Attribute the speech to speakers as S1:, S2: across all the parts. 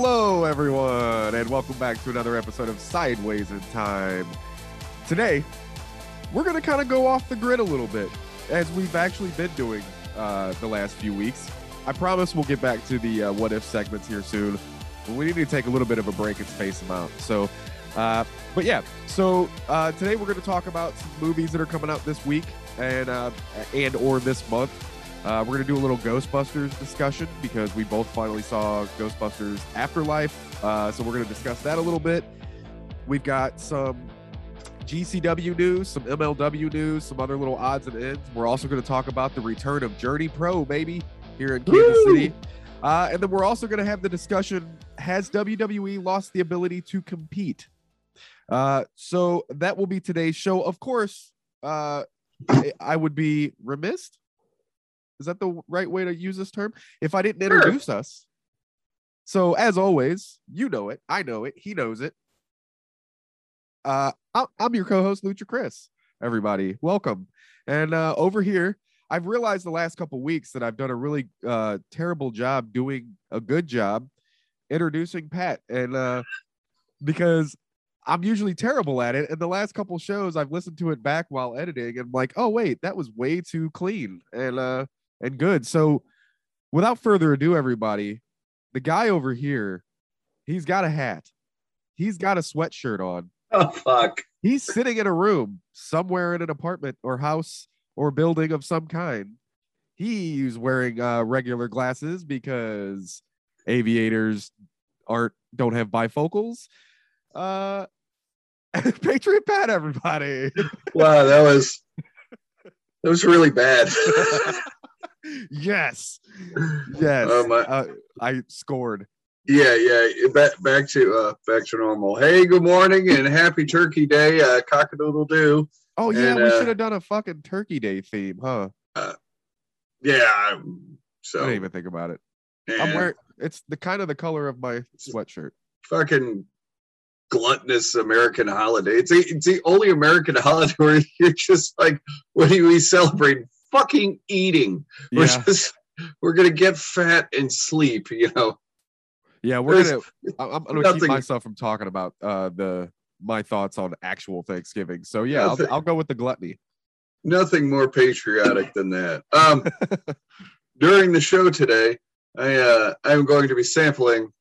S1: Hello, everyone, and welcome back to another episode of Sideways in Time. Today, we're going to kind of go off the grid a little bit, as we've actually been doing uh, the last few weeks. I promise we'll get back to the uh, what if segments here soon. But we need to take a little bit of a break and space them out. So, uh, but yeah, so uh, today we're going to talk about some movies that are coming out this week and uh, and or this month. Uh, we're going to do a little Ghostbusters discussion because we both finally saw Ghostbusters Afterlife. Uh, so we're going to discuss that a little bit. We've got some GCW news, some MLW news, some other little odds and ends. We're also going to talk about the return of Journey Pro, baby, here in Kansas
S2: Woo!
S1: City. Uh, and then we're also going to have the discussion Has WWE lost the ability to compete? Uh, so that will be today's show. Of course, uh, I- I would be remiss. Is that the right way to use this term? If I didn't
S2: Sure.
S1: introduce us. So as always, you know it, I know it, he knows it. Uh, I'm, I'm your co-host, Lucha Chris. Everybody, welcome. And uh, over here, I've realized the last couple weeks that I've done a really uh, terrible job doing a good job introducing Pat, and uh, because I'm usually terrible at it. And the last couple shows, I've listened to it back while editing, and I'm like, oh wait, that was way too clean and uh and good. So, without further ado, everybody, the guy over here, he's got a hat, he's got a sweatshirt on,
S2: Oh fuck.
S1: he's sitting in a room somewhere in an apartment or house or building of some kind. He's wearing uh, regular glasses because aviators aren't don't have bifocals. Uh, Patriot Pat, everybody.
S2: Wow, that was that was really bad.
S1: yes, yes.
S2: Oh, my-
S1: uh, I scored.
S2: yeah, yeah. Back back to uh back to normal. Hey, good morning and happy Turkey Day. Uh cockadoodle doo.
S1: Oh yeah,
S2: And,
S1: we
S2: uh,
S1: should have done a fucking Turkey Day theme, huh?
S2: Yeah.
S1: I
S2: So
S1: didn't even think about it. I'm wearing. It's the kind of the color of my sweatshirt.
S2: fucking gluttonous American holiday. It's the, it's the only American holiday where you're just like, what do we celebrate? Fucking eating. We're
S1: Yeah,
S2: just we're gonna get fat and sleep, you know.
S1: yeah. We're
S2: there's
S1: gonna. I- I'm gonna keep myself from talking about uh the my thoughts on actual Thanksgiving. So yeah, I'll, I'll go with the gluttony.
S2: nothing more patriotic than that. Um, during the show today, I uh, I'm going to be sampling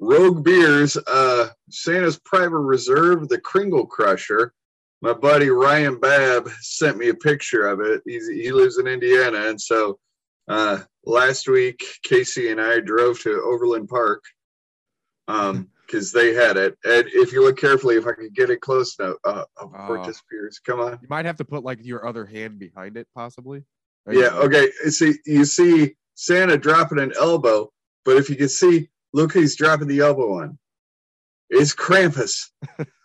S2: Rogue Beers, uh, Santa's Private Reserve, the Kringle Crusher. My buddy Ryan Babb sent me a picture of it. He's, he lives in Indiana, and so uh, last week Casey and I drove to Overland Park um because they had it. And if you look carefully, if I could get it close enough, uh, oh, before
S1: Oh.
S2: it disappears. Come on.
S1: You might have to put like your other hand behind it, possibly. There
S2: Yeah, okay. See, you see Santa dropping an elbow, but if you can see, look, he's dropping the elbow on. It's Krampus.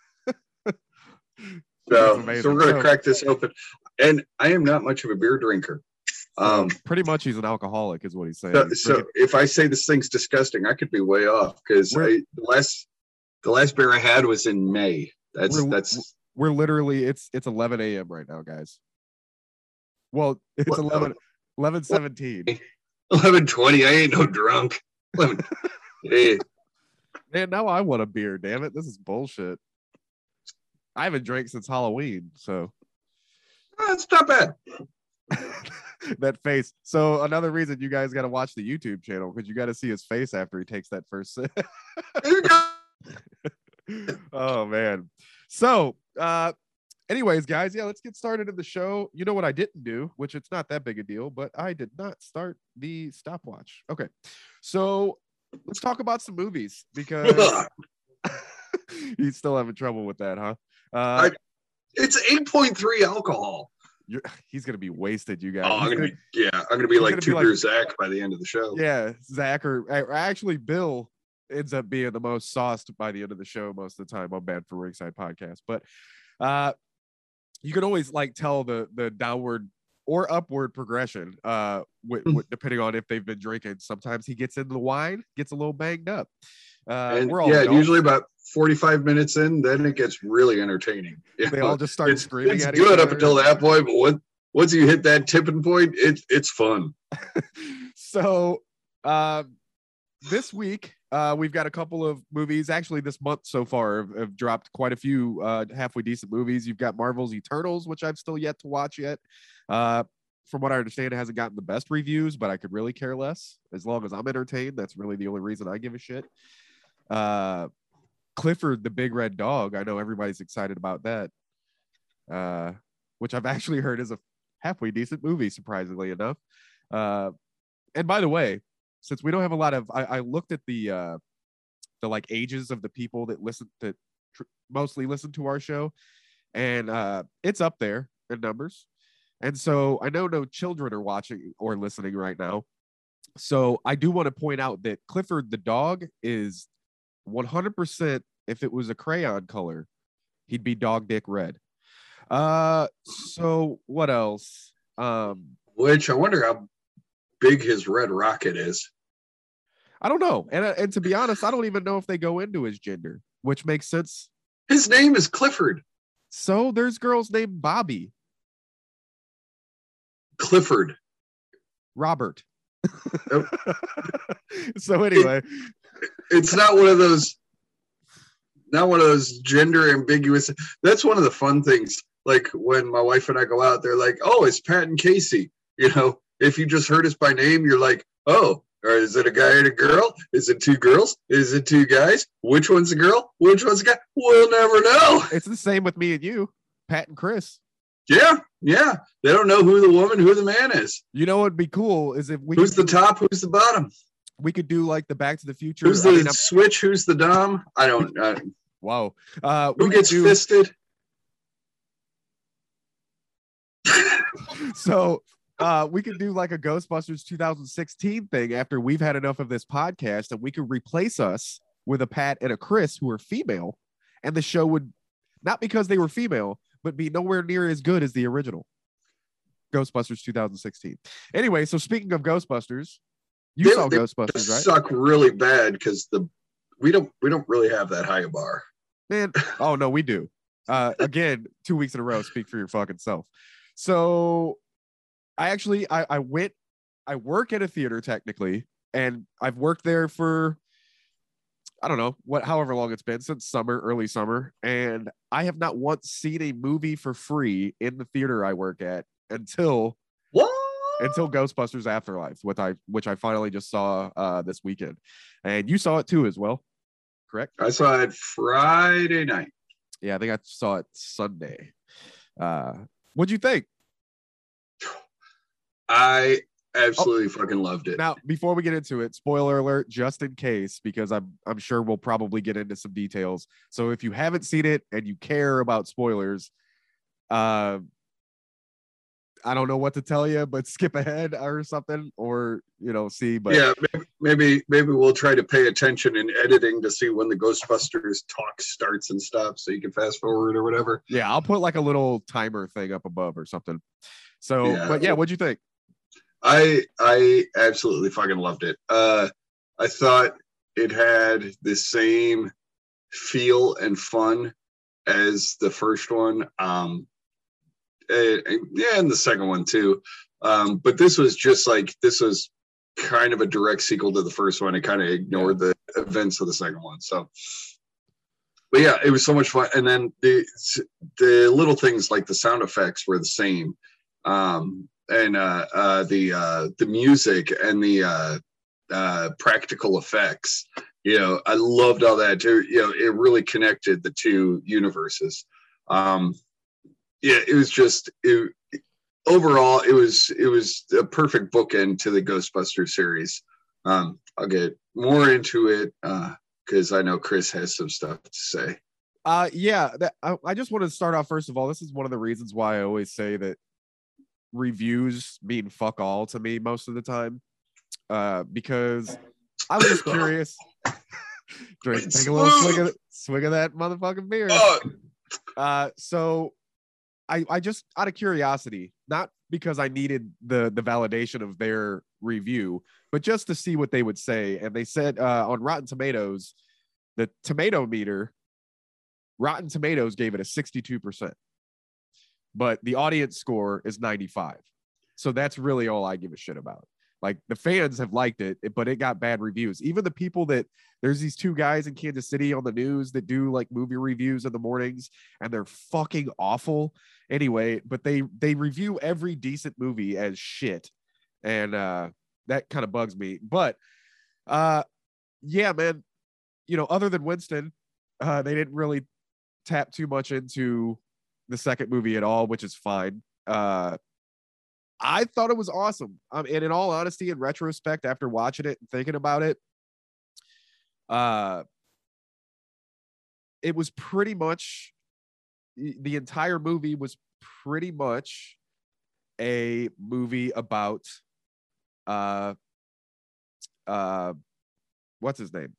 S2: So, so we're gonna
S1: So-
S2: crack this open. And I am not much of a beer drinker. Um,
S1: Pretty much, he's an alcoholic, is what he's saying.
S2: so, so if I say this thing's disgusting, I could be way off because the last the last beer I had was in May. That's
S1: We're-
S2: that's
S1: we're literally it's it's 11 a.m. right now, guys. Well, it's
S2: What-
S1: 11 11 17.
S2: eleven twenty. I ain't no drunk. 11, hey,
S1: Man, now I want a beer. Damn it, this is bullshit. I haven't drank since Halloween, so
S2: that's not bad.
S1: that face. So another reason you guys got to watch the YouTube channel because you got to see his face after he takes that first sip.
S2: There you go.
S1: oh man. So, uh anyways, guys, yeah, let's get started in the show. You know what I didn't do, which it's not that big a deal, but I did not start the stopwatch. Okay. So, let's talk about some movies because you still having trouble with that, huh? Uh,
S2: It's 8.3 alcohol.
S1: you're, he's gonna be wasted, you guys.
S2: Oh, I'm
S1: He's
S2: gonna be yeah, I'm gonna be like
S1: gonna be
S2: two
S1: like-
S2: beer Zach by the end of the show.
S1: yeah, Zach or, or actually Bill ends up being the most sauced by the end of the show most of the time on Banned from Ringside podcast. But uh you can always like tell the the downward or upward progression uh wi-
S2: Hmm.
S1: wi- depending on if they've been drinking. Sometimes he gets into the wine, gets a little banged up. Uh
S2: and
S1: we're all
S2: yeah, usually about 45 minutes in, then it gets really entertaining. You
S1: they
S2: know,
S1: all just start
S2: it's,
S1: screaming
S2: it's
S1: at each
S2: good up until that point, but when, once you hit that tipping point, it's it's fun.
S1: so um this week uh, we've got a couple of movies. Actually, this month so far have, have dropped quite a few uh, halfway decent movies. You've got Marvel's Eternals, which I've still yet to watch yet. Uh, from what I understand, it hasn't gotten the best reviews, but I could really care less as long as I'm entertained. That's really the only reason I give a shit. Uh, Clifford the Big Red Dog. I know everybody's excited about that, uh, which I've actually heard is a halfway decent movie, surprisingly enough. Uh, and by the way, since we don't have a lot of, I, I looked at the uh, the like ages of the people that listen that tr- mostly listen to our show, and uh, it's up there in numbers. And so I know no children are watching or listening right now. So I do want to point out that Clifford the dog is 100% if it was a crayon color, he'd be dog dick red. Uh so what else? Um
S2: Which I wonder how big his red rocket is.
S1: I don't know. And uh, and to be honest, I don't even know if they go into his gender, which makes sense.
S2: His name is Clifford.
S1: So there's girls named Bobby,
S2: Clifford.
S1: Robert.
S2: Yep.
S1: so anyway,
S2: It's not one of those not one of those gender ambiguous that's one of the fun things. Like when my wife and I go out, they're like, Oh, it's Pat and Casey. You know, if you just heard us by name, you're like, Oh, or is it a guy and a girl? Is it two girls? Is it two guys? Which one's a girl? Which one's a guy? We'll never know.
S1: it's the same with me and you, Pat and Chris.
S2: Yeah, yeah. They don't know who the woman, who the man is.
S1: You know what'd be cool is if we
S2: Who's the top? Who's the bottom?
S1: We could do like the Back to the Future.
S2: Who's the
S1: I'm-
S2: switch? Who's the dom? I don't. Uh,
S1: wow. Uh,
S2: who gets
S1: do-
S2: fisted?
S1: so uh we could do like a ghostbusters 2016 thing after we've had enough of this podcast and we could replace us with a pat and a chris who are female and the show would not because they were female but be nowhere near as good as the original ghostbusters 2016 anyway so speaking of ghostbusters you
S2: They-
S1: saw
S2: they
S1: ghostbusters right
S2: suck really bad because the we don't we don't really have that high a bar.
S1: Man, oh no, we do. Uh, again, two weeks in a row. Speak for your fucking self. So, I actually, I, I went, I work at a theater technically, and I've worked there for, I don't know what, however long it's been since summer, early summer, and I have not once seen a movie for free in the theater I work at until? Until Ghostbusters Afterlife, which I which I finally just saw uh, this weekend, and you saw it too as well, correct?
S2: I saw it Friday night.
S1: Yeah, I think I saw it Sunday. Uh, what'd you think?
S2: I absolutely fucking loved it.
S1: Now, before we get into it, spoiler alert, just in case, because I'm I'm sure we'll probably get into some details. So if you haven't seen it and you care about spoilers, uh, I don't know what to tell you, but skip ahead or something, or you know, see. But
S2: yeah, maybe, maybe maybe we'll try to pay attention in editing to see when the Ghostbusters talk starts and stops, so you can fast forward or whatever.
S1: yeah, I'll put like a little timer thing up above or something. So,
S2: Yeah.
S1: but yeah, what'd you think?
S2: I I absolutely fucking loved it. Uh, I thought it had the same feel and fun as the first one. Um, and- and- yeah, and the second one too. Um, but this was just like this was kind of a direct sequel to the first one. It kind of ignored the events of the second one. So, but yeah, it was so much fun. And then the the little things like the sound effects were the same. Um, and uh, uh, the uh, the music and the uh, uh, practical effects. You know, I loved all that too. You know, it really connected the two universes. Um, yeah, it was just it, overall, it was it was a perfect bookend to the Ghostbuster series. Um, I'll get more into it because I know Chris has some stuff to say.
S1: Uh, yeah, that, I, I just want to start off first of all. This is one of the reasons why I always say that reviews mean fuck all to me most of the time. Uh, because I was just curious. Drink, take a little swig of, swig of that motherfucking beer.
S2: Oh,
S1: Uh, so I I just out of curiosity, not because I needed the the validation of their review, but just to see what they would say. And they said uh, on Rotten Tomatoes, the tomato meter, Rotten Tomatoes gave it a 62%, but the audience score is 95. So that's really all I give a shit about. Like the fans have liked it, but it got bad reviews. Even the people that there's these two guys in Kansas City on the news that do like movie reviews in the mornings, and they're fucking awful. Anyway, but they they review every decent movie as shit, and uh, that kind of bugs me. But uh, yeah, man, you know, other than Winston, uh, they didn't really tap too much into the second movie at all, which is fine. Uh, I thought it was awesome. Um, and in all honesty, in retrospect, after watching it and thinking about it, uh, it was pretty much the entire movie was pretty much a movie about uh uh what's his name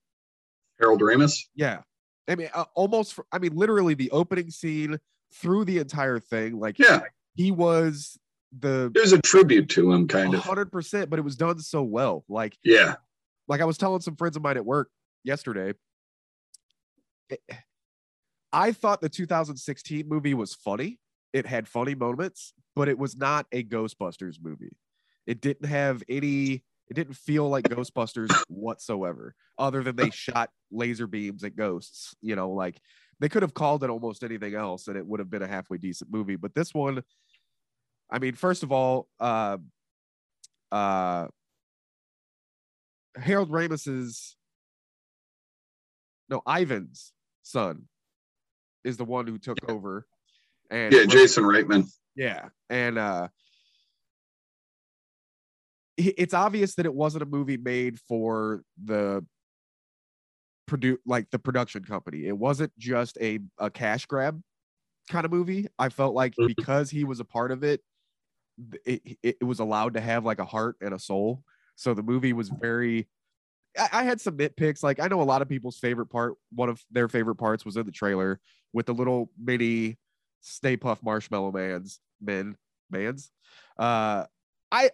S2: Harold Ramis.
S1: yeah i mean uh, almost for, i mean literally the opening scene through the entire thing like
S2: Yeah,
S1: he was the
S2: there's a tribute to him, kind of.
S1: 100% but it was done so well like
S2: Yeah,
S1: like I was telling some friends of mine at work yesterday. it- I thought the 2016 movie was funny. It had funny moments, but it was not a Ghostbusters movie. It didn't have any, it didn't feel like Ghostbusters whatsoever, other than they shot laser beams at ghosts. You know, like they could have called it almost anything else and it would have been a halfway decent movie. But this one, I mean, first of all, uh, uh, Harold Ramis's no Ivan's son is the one who took over and
S2: yeah, Jason Reitman.
S1: yeah and uh it's obvious that it wasn't a movie made for the produce like the production company it wasn't just a, a cash grab kind of movie i felt like
S2: Mhm.
S1: because he was a part of it it, it, was allowed to have like a heart and a soul. So the movie was very I, I had some nitpicks. Like i know a lot of people's favorite part one of their favorite parts was in the trailer with the little mini stay puft marshmallow mans men mans. Uh i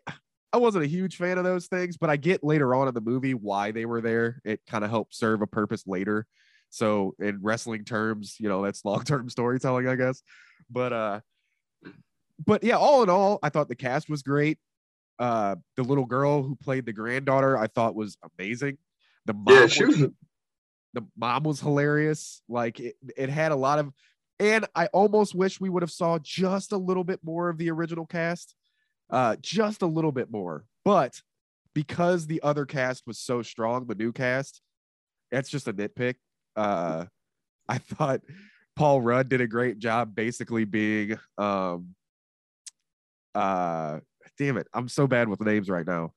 S1: i wasn't a huge fan of those things but i get later on in the movie why they were there. It kind of helped serve a purpose later. So in wrestling terms you know that's long-term storytelling i guess. But uh but yeah all in all i thought the cast was great uh the little girl who played the granddaughter i thought was amazing the mom
S2: Yeah,
S1: was-
S2: was.
S1: the mom was hilarious. Like it, it had a lot of, and I almost wish we would have saw just a little bit more of the original cast, uh, just a little bit more. But because the other cast was so strong, the new cast, that's just a nitpick. Uh, I thought Paul Rudd did a great job, basically being, um, uh, damn it, I'm so bad with names right now.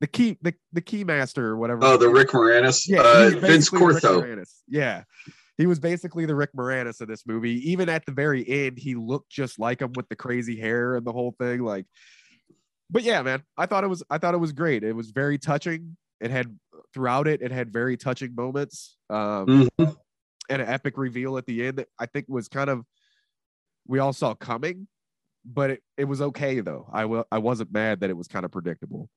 S1: The key, the the key master, or whatever.
S2: Oh, the Rick Moranis.
S1: Yeah,
S2: uh, Vinz
S1: Clortho. Yeah. He was basically the Rick Moranis of this movie. Even at the very end, he looked just like him with the crazy hair and the whole thing. Like, but yeah, man, I thought it was I thought it was great. It was very touching. It had throughout it, it had very touching moments. Um,
S2: Mhm.
S1: and an epic reveal at the end that I think was kind of we all saw coming, but it, it was okay though. I will I wasn't mad that it was kind of predictable.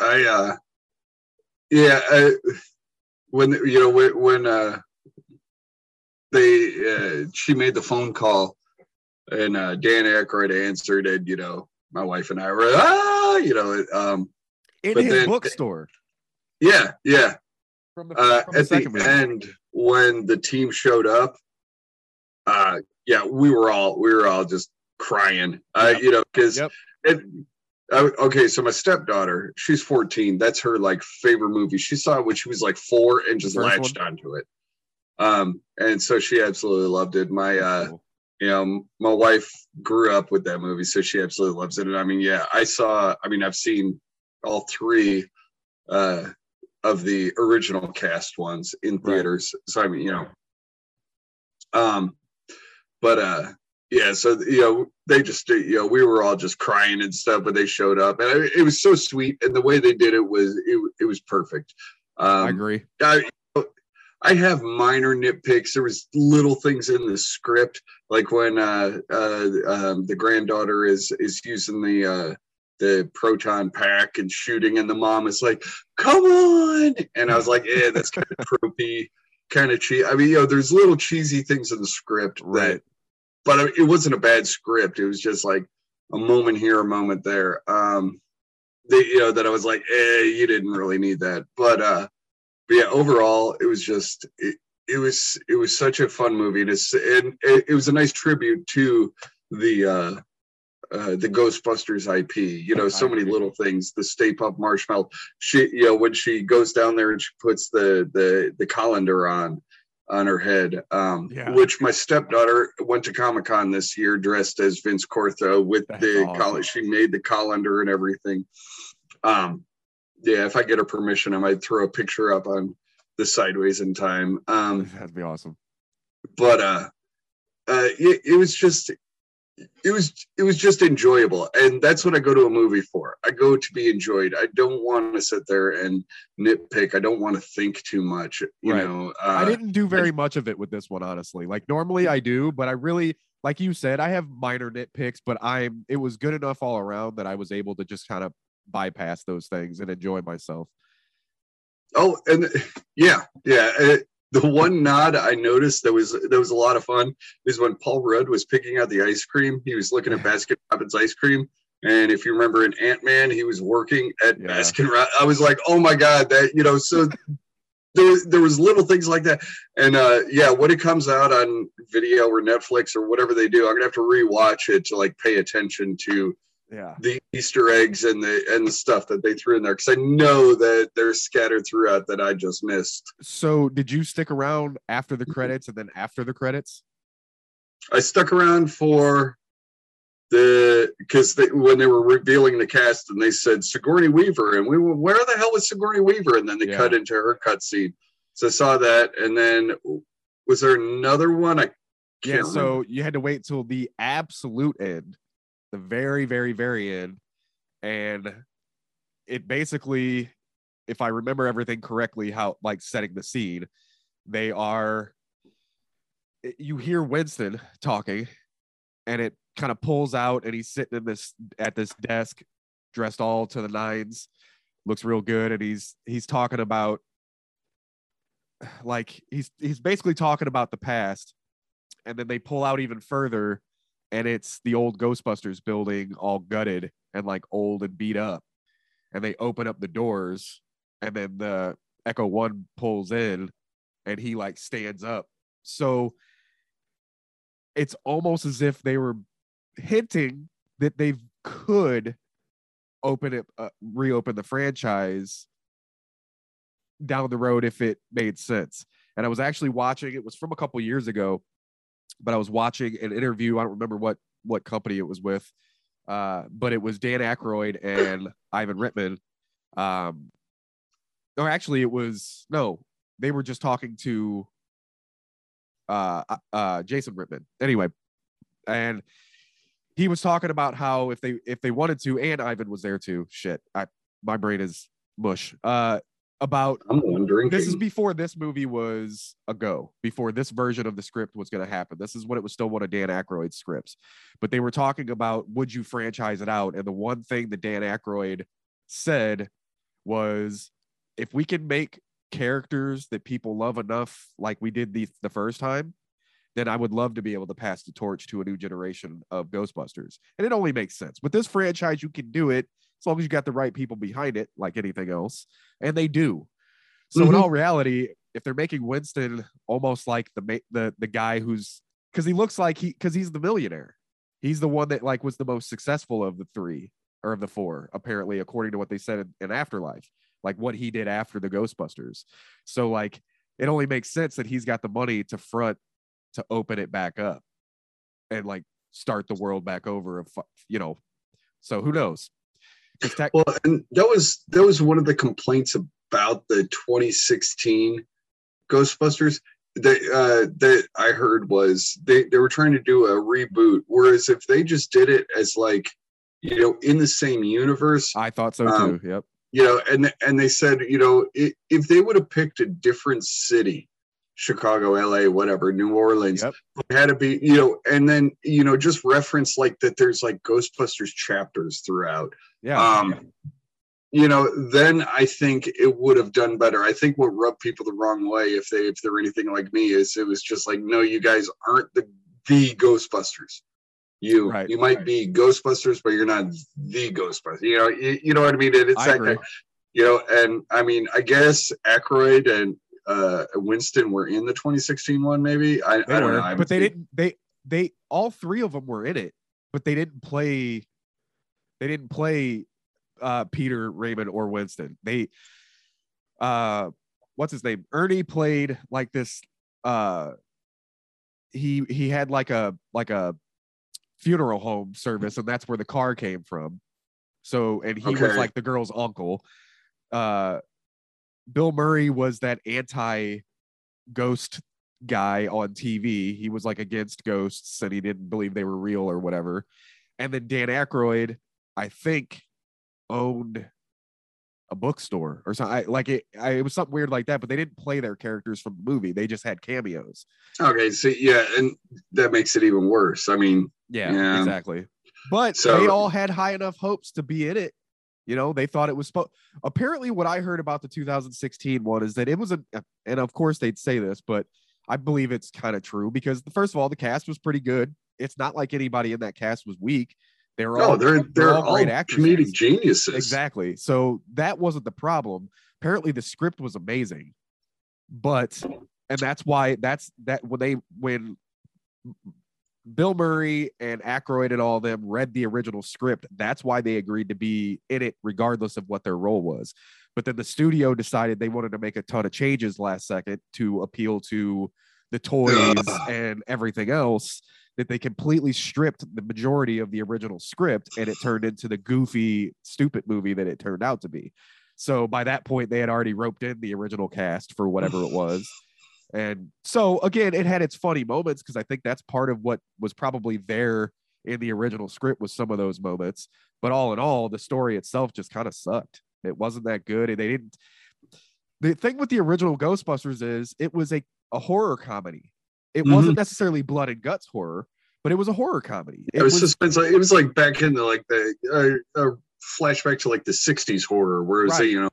S2: I uh yeah, I, when you know when, when uh they uh, she made the phone call and uh Dan Aykroyd answered and you know my wife and I were ah you know um
S1: In his
S2: then-
S1: bookstore
S2: yeah yeah
S1: from the,
S2: uh
S1: the
S2: at the end when the team showed up uh yeah we were all we were all just crying uh
S1: Yep.
S2: you know because
S1: Yep.
S2: it okay so my stepdaughter she's 14 that's her like favorite movie she saw it when she was like four and just
S1: first
S2: latched onto it um and so she absolutely loved it my uh
S1: Cool.
S2: you know my wife grew up with that movie so she absolutely loves it and i mean yeah i saw i mean i've seen all three uh of the original cast ones in
S1: Right.
S2: theaters so i mean you know um but uh yeah so you know they just you know we were all just crying and stuff but they showed up and it, was so sweet and the way they did it was it, it was perfect um
S1: I agree.
S2: I, I have minor nitpicks. There was little things in the script, like when uh, uh, um, the granddaughter is is using the uh, the proton pack and shooting, and the mom is like, "Come on!" And I was like, "Yeah, that's kind of tropey, kind of cheap." I mean, you know, there's little cheesy things in the script
S1: Right.
S2: that, but it wasn't a bad script. It was just like a moment here, a moment there. Um, they, you know, that I was like, eh, you didn't really need that. But uh, but yeah, overall, it was just it, it was it was such a fun movie. And, it's, and it, it was a nice tribute to the uh, uh, the Ghostbusters IP. You know, so many little things. The Stay Puft Marshmallow. She, you know, when she goes down there and she puts the the the colander on on her head. Um,
S1: Yeah.
S2: which my stepdaughter went to Comic Con this year dressed as Vinz Clortho with
S1: That's
S2: the
S1: awesome.
S2: collar. She made the colander and everything. Um, yeah, if I get her permission, I might throw a picture up on the Sideways in Time. Um,
S1: That'd be awesome.
S2: but uh, uh, it, it was just it was it was just enjoyable and that's what i go to a movie for i go to be enjoyed i don't want to sit there and nitpick i don't want to think too much you
S1: Right.
S2: know uh,
S1: I didn't do very much of it with this one, honestly. Like normally I do, but I really, like you said, I have minor nitpicks, but I'm. It was good enough all around that I was able to just kind of bypass those things and enjoy myself.
S2: Oh, and yeah, yeah. The one nod I noticed that was that was a lot of fun is when Paul Rudd was picking out the ice cream. He was looking at Baskin Robbins ice cream, and if you remember in Ant Man, he was working at
S1: Yeah.
S2: Baskin Robbins. I was like, oh my god, that you know. So there was there was little things like that, and uh, yeah, when it comes out on video or Netflix or whatever they do, I'm gonna have to rewatch it to like pay attention to
S1: Yeah.
S2: the Easter eggs and the and the stuff that they threw in there because I know that they're scattered throughout that I just missed.
S1: So did you stick around after the credits and then after the credits?
S2: I stuck around for the because they, when they were revealing the cast and they said Sigourney Weaver and we were where the hell was Sigourney Weaver and then they
S1: Yeah.
S2: cut into her cutscene. So I saw that and then was there another one? I
S1: Yeah.
S2: can't
S1: So you had to wait till the absolute end, the very, very, very end, and it basically, if I remember everything correctly, how like setting the scene, they are. You hear Winston talking, and it kind of pulls out, and he's sitting in this at this desk, dressed all to the nines, looks real good, and he's he's talking about like he's he's basically talking about the past and then they pull out even further and it's the old ghostbusters building all gutted and like old and beat up and they open up the doors and then the echo one pulls in and he like stands up. So it's almost as if they were hinting that they could open it uh, reopen the franchise down the road if it made sense. And i was actually watching it was from a couple years ago but I was watching an interview. I don't remember what what company it was with, uh, but it was Dan Aykroyd and Ivan Reitman. Um, or actually, it was no, they were just talking to uh, uh, uh, Jason Reitman. Anyway, and he was talking about how if they if they wanted to, and Ivan was there too. Shit, I my brain is mush. Uh, about
S2: I'm wondering.
S1: this is before this movie was a go, before this version of the script was going to happen. This is when it was still one of Dan Aykroyd's scripts. But they were talking about would you franchise it out? And the one thing that Dan Aykroyd said was if we can make characters that people love enough, like we did the, the first time, then I would love to be able to pass the torch to a new generation of Ghostbusters. And it only makes sense. With this franchise, you can do it as long as you got the right people behind it, like anything else. And they do. So in
S2: Mhm.
S1: all reality, if they're making Winston almost like the the the guy who's because he looks like he because he's the millionaire. He's the one that like was the most successful of the three or of the four, apparently, according to what they said in, in Afterlife, like what he did after the Ghostbusters. So like it only makes sense that he's got the money to front to open it back up and like start the world back over of you know. So who knows? Tech-
S2: Well, and that was that was one of the complaints about the 2016 Ghostbusters that uh, that I heard was they they were trying to do a reboot, whereas if they just did it as like you know in the same universe,
S1: I thought so
S2: Um,
S1: too. Yep.
S2: you know, and and they said you know if they would have picked a different city, Chicago, L.A., whatever, New Orleans,
S1: Yep.
S2: it had to be you know, and then you know just reference like that. There's like Ghostbusters chapters throughout
S1: Yeah.
S2: um, you know, then I think it would have done better. I think what rubbed people the wrong way, if they if they're anything like me, is it was just like, no, you guys aren't the the Ghostbusters. You
S1: Right,
S2: you might
S1: right.
S2: be Ghostbusters, but you're not the Ghostbusters. You know, you, you know what I mean? And it's
S1: I
S2: that
S1: agree.
S2: kind- you know, and I mean, I guess Aykroyd and uh, Winston were in the 2016 one, maybe. I, I don't
S1: were,
S2: know. I
S1: but they didn't. They they all three of them were in it, but they didn't play. They didn't play uh, Peter, Raymond, or Winston. They, uh, what's his name? Ernie played like this. Uh, he he had like a like a funeral home service, and that's where the car came from. So, and he was like the girl's uncle. Uh, Bill Murray was that anti ghost guy on TV. He was like against ghosts and he didn't believe they were real or whatever. And then Dan Aykroyd, I think, owned a bookstore or something. I, like it, I, it was something weird like that. But they didn't play their characters from the movie. They just had cameos.
S2: Okay, so yeah, and that makes it even worse. I mean,
S1: Yeah,
S2: Yeah.
S1: exactly. But
S2: So-
S1: they all had high enough hopes to be in it. You know, they thought it was supposed. Apparently, what I heard about the 2016 one is that it was a, and of course they'd say this, but I believe it's kind of true because first of all, the cast was pretty good. It's not like anybody in that cast was weak. They were
S2: no,
S1: all
S2: they're they're all,
S1: great actors,
S2: comedic geniuses.
S1: Exactly. So that wasn't the problem. Apparently the script was amazing. But and that's why that's that when they when Bill Murray and Aykroyd and all of them read the original script, that's why they agreed to be in it regardless of what their role was. But then the studio decided they wanted to make a ton of changes last second to appeal to the toys and everything else that they completely stripped the majority of the original script and it turned into the goofy, stupid movie that it turned out to be. So by that point, they had already roped in the original cast for whatever it was. And so again, it had its funny moments because I think that's part of what was probably there in the original script was some of those moments. But all in all, the story itself just kind of sucked. It wasn't that good. and They didn't. The thing with the original Ghostbusters is it was a, a horror comedy. It
S2: Mhm.
S1: wasn't necessarily blood and guts horror, but it was a horror comedy.
S2: It was suspense. Like, it was like back in the like the uh, uh, flashback to like the '60s horror, where it was
S1: Right.
S2: you know,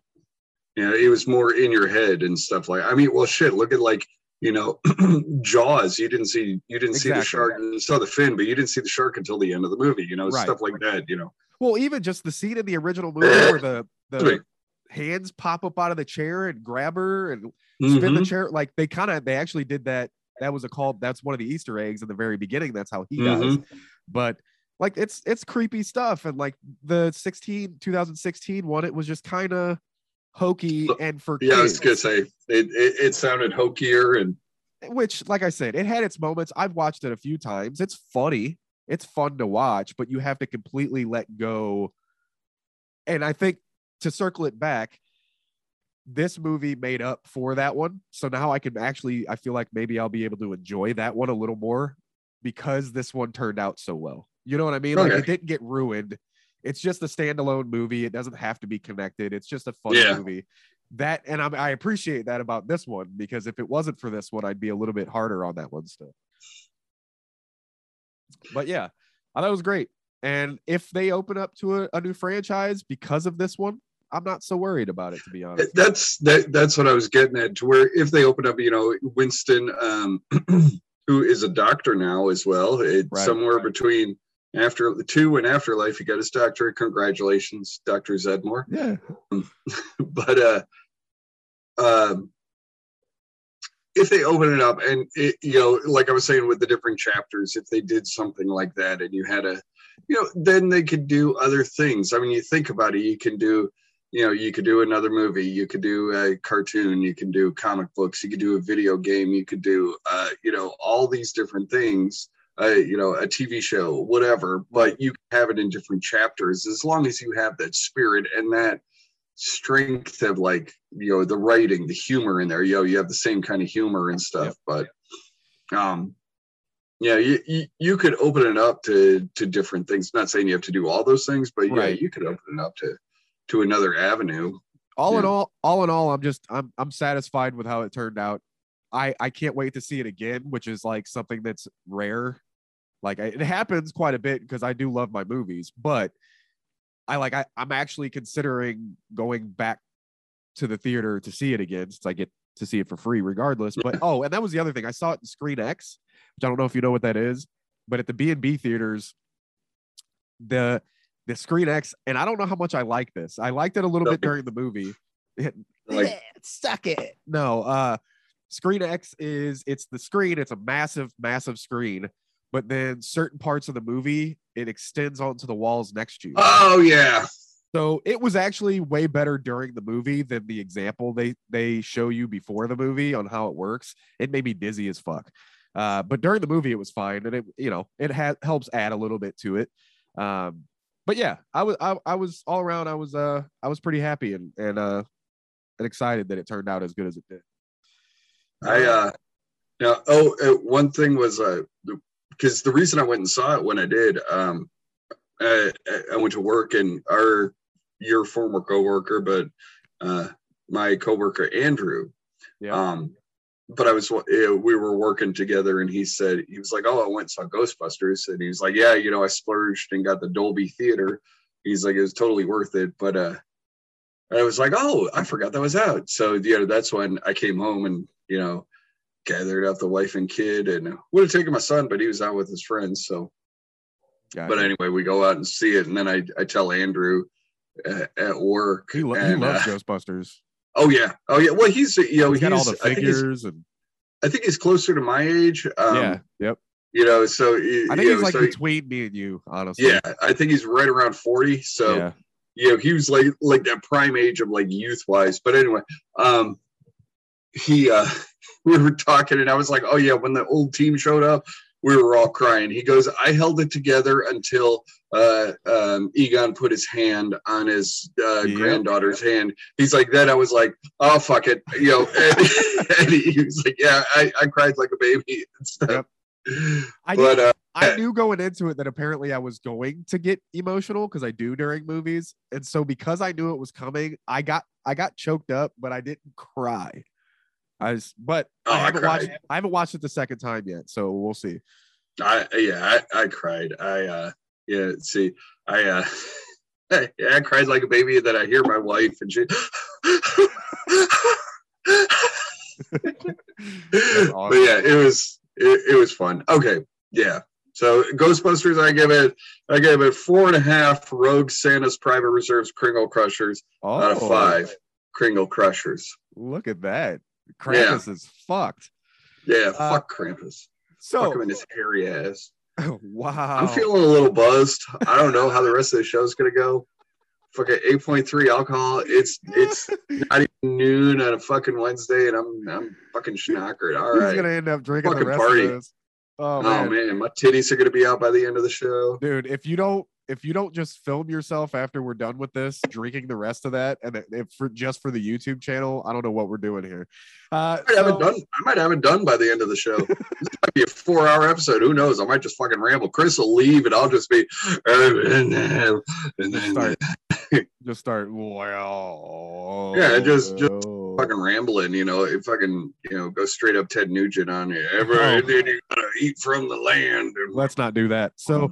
S2: you know, it was more in your head and stuff like. I mean, well, shit. Look at like you know, Jaws. You didn't see you didn't see the shark. You saw the fin, but you didn't see the shark until the end of the movie. You know,
S1: Right.
S2: stuff like that. You know,
S1: Well, even just the scene in the original movie where the the hands pop up out of the chair and grab her and spin the
S2: Mhm.
S1: chair, like they kind of they actually did that. That was a call. That's one of the Easter eggs in the very beginning. That's how he dies.
S2: Mhm.
S1: But like it's it's creepy stuff. And like the 16 2016 one, it was just kind of hokey and for
S2: Yeah, I was gonna say it, it. It sounded hokier and
S1: which like i said it had its moments. I've watched it a few times. It's funny. It's fun to watch but you have to completely let go. And i think to circle it back this movie made up for that one. So now i can actually i feel like maybe i'll be able to enjoy that one a little more because this one turned out so well. You know what i mean? Like it didn't get ruined it's just a standalone movie it doesn't have to be connected it's just a fun
S2: Yeah.
S1: movie that and I'm, i appreciate that about this one because if it wasn't for this one i'd be a little bit harder on that one still but yeah i thought it was great and if they open up to a, a new franchise because of this one i'm not so worried about it to be honest
S2: that's that that's what I was getting at. To where if they open up, you know, Winston, um, who is a doctor now as well, it's
S1: Right.
S2: somewhere between after the two and afterlife. He got his doctorate. Congratulations, Doctor Zeddemore.
S1: yeah
S2: but uh, um, if they open it up and it, you know, like I was saying with the different chapters, if they did something like that and you had a, you know, then they could do other things. I mean, you think about it, you can do, you know, you could do another movie, you could do a cartoon, you can do comic books, you could do a video game, you could do, uh, you know, all these different things. Uh, you know, a TV show, whatever, but you can have it in different chapters as long as you have that spirit and that strength of like you know the writing the humor in there. You know you have the same kind of humor and stuff but um yeah you, you you could open it up to to different things. Not saying you have to do all those things but yeah
S1: Right.
S2: you could open it up to to another avenue.
S1: All in all all in all i'm just i'm i'm satisfied with how it turned out. I i can't wait to see it again which is like something that's rare like it happens quite a bit because i do love my movies but i like I, i'm actually considering going back to the theater to see it again since i get to see it for free regardless but oh and that was the other thing i saw it in screen x which i don't know if you know what that is but at the b&b theaters the the Screen X, and I don't know how much I like this. I liked it a little bit during the movie.
S2: Like-
S1: suck it. No, uh Screen X is it's the screen, it's a massive, massive screen, but then certain parts of the movie it extends onto the walls next to you.
S2: Oh yeah.
S1: So it was actually way better during the movie than the example they they show you before the movie on how it works. It made me dizzy as fuck. Uh, but during the movie it was fine, and it you know it ha- helps add a little bit to it. Um, but yeah, I was I, I was all around I was uh I was pretty happy and and uh and excited that it turned out as good as it did.
S2: I uh now oh uh, one thing was uh because the reason I went and saw it when I did um uh, I went to work and our your former coworker but uh my coworker Andrew
S1: Yeah.
S2: um but I was uh, we were working together and he said he was like oh I went and saw Ghostbusters and he was like yeah you know I splurged and got the Dolby theater he's like it was totally worth it but uh I was like, oh, I forgot that was out. So yeah, that's when I came home and you know gathered up the wife and kid and would have taken my son, but he was out with his friends. So,
S1: Gotcha.
S2: but anyway, we go out and see it, and then I I tell Andrew at, at work.
S1: he, lo- he loves
S2: uh,
S1: Ghostbusters.
S2: oh yeah, oh yeah. Well, he's you know
S1: He's got all the
S2: I think he's,
S1: figures and
S2: I think he's closer to my age. Um,
S1: yeah, yep.
S2: You know, so
S1: I think he's
S2: know,
S1: like
S2: so-
S1: between me and you, honestly.
S2: yeah, I think he's right around forty. So.
S1: yeah.
S2: you know, he was like like that prime age of like youth wise. But anyway, um he uh we were talking and I was like, Oh yeah, when the old team showed up, we were all crying. He goes, I held it together until uh um Egon put his hand on his uh granddaughter's hand. He's like, then I was like, oh fuck it, you know, and, and he was like, Yeah, I, I cried like a baby and stuff.
S1: Yep. I
S2: but uh
S1: I knew going into it that apparently I was going to get emotional because I do during movies, and so because I knew it was coming, I got I got choked up, but I didn't cry. I was, but
S2: Oh,
S1: I
S2: I
S1: haven't watched. I haven't watched it the second time yet, so we'll see.
S2: I yeah, I, I cried. I uh yeah, see, I uh yeah, I cried like a baby and then I hear my wife and she But yeah, it was it, it was fun. Okay, yeah. So Ghostbusters, I give it I give it four and a half Rogue Santa's Private Reserves Kringle Crushers
S1: Oh,
S2: out of five Kringle Crushers.
S1: Look at that. Krampus is fucked.
S2: Yeah,
S1: Uh,
S2: fuck Krampus.
S1: So
S2: fuck him in his hairy ass.
S1: wow.
S2: I'm feeling a little buzzed. I don't know how the rest of the show's gonna go. Fucking 8.3 alcohol. It's it's not even noon on a fucking Wednesday, and I'm I'm fucking schnockered. All
S1: He's
S2: right.
S1: gonna end up drinking the rest
S2: party.
S1: of this. Oh,
S2: Oh
S1: man.
S2: man, my titties are gonna be out by the end of the show.
S1: dude if you don't if you don't just film yourself after we're done with this drinking the rest of that and if for just for the youtube channel i don't know what we're doing here uh
S2: I might have
S1: so-
S2: it done. I might have it done by the end of the show. this might be a four-hour episode. Who knows? I might just fucking ramble. Chris will leave, and I'll just be. And then, and
S1: just
S2: then
S1: start just start well
S2: Yeah, just- just fucking rambling, you know, it fucking, you know, go straight up Ted Nugent on you. Ever,
S1: Oh.
S2: then you gotta eat from the land.
S1: Let's not do that so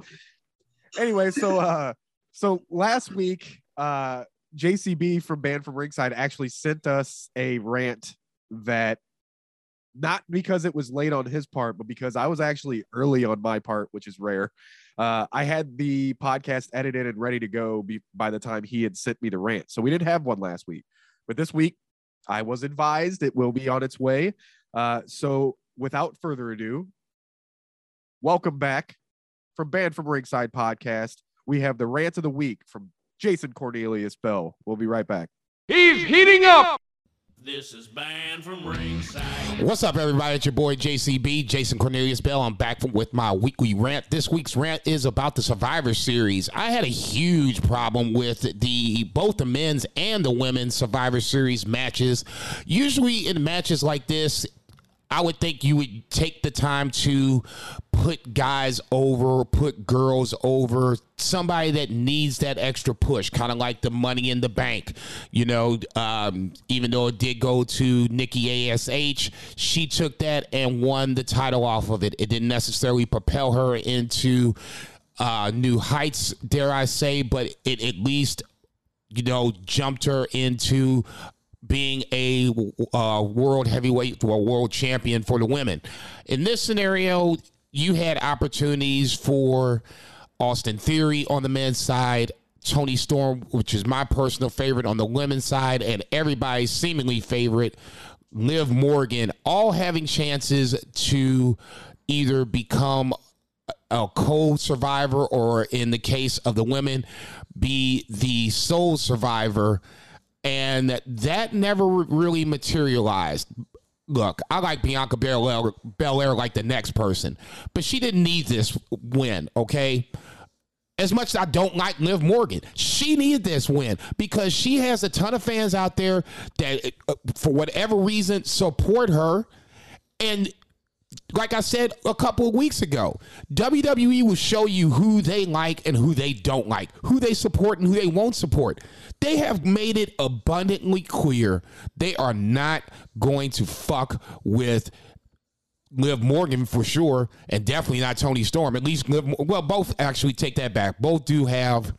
S1: anyway so uh so last week uh jcb from banned from ringside actually sent us a rant that not because it was late on his part but because i was actually early on my part which is rare. Uh i had the podcast edited and ready to go be- by the time he had sent me the rant. So we didn't have one last week but this week i was advised it will be on its way. Uh so without further ado welcome back from Banned from Ringside podcast. We have the rant of the week from Jason Cornelius Bell. We'll be right back.
S3: He's heating up. This is banned from ringside.
S4: What's up, everybody? It's your boy JCB, Jason Cornelius Bell. I'm back from, with my weekly rant. This week's rant is about the Survivor Series. I had a huge problem with the both the men's and the women's Survivor Series matches. Usually, in matches like this, I would think you would take the time to put guys over, put girls over, somebody that needs that extra push, kind of like the money in the bank. You know, um, even though it did go to Nikki ASH, she took that and won the title off of it. It didn't necessarily propel her into uh, new heights, dare I say, but it at least you know, jumped her into being a uh, world heavyweight or world champion for the women. In this scenario, you had opportunities for Austin Theory on the men's side, Toni Storm, which is my personal favorite on the women's side, and everybody's seemingly favorite, Liv Morgan, all having chances to either become a co survivor or, in the case of the women, be the sole survivor. And that never really materialized. Look, I like Bianca Belair, Belair like the next person, but she didn't need this win, okay? as much as I don't like Liv Morgan, she needed this win because she has a ton of fans out there that, uh, for whatever reason, support her. And like I said a couple of weeks ago, WWE will show you who they like and who they don't like, who they support and who they won't support. They have made it abundantly clear they are not going to fuck with Liv Morgan for sure, and definitely not Toni Storm. At least Liv, well, both actually take that back. Both do have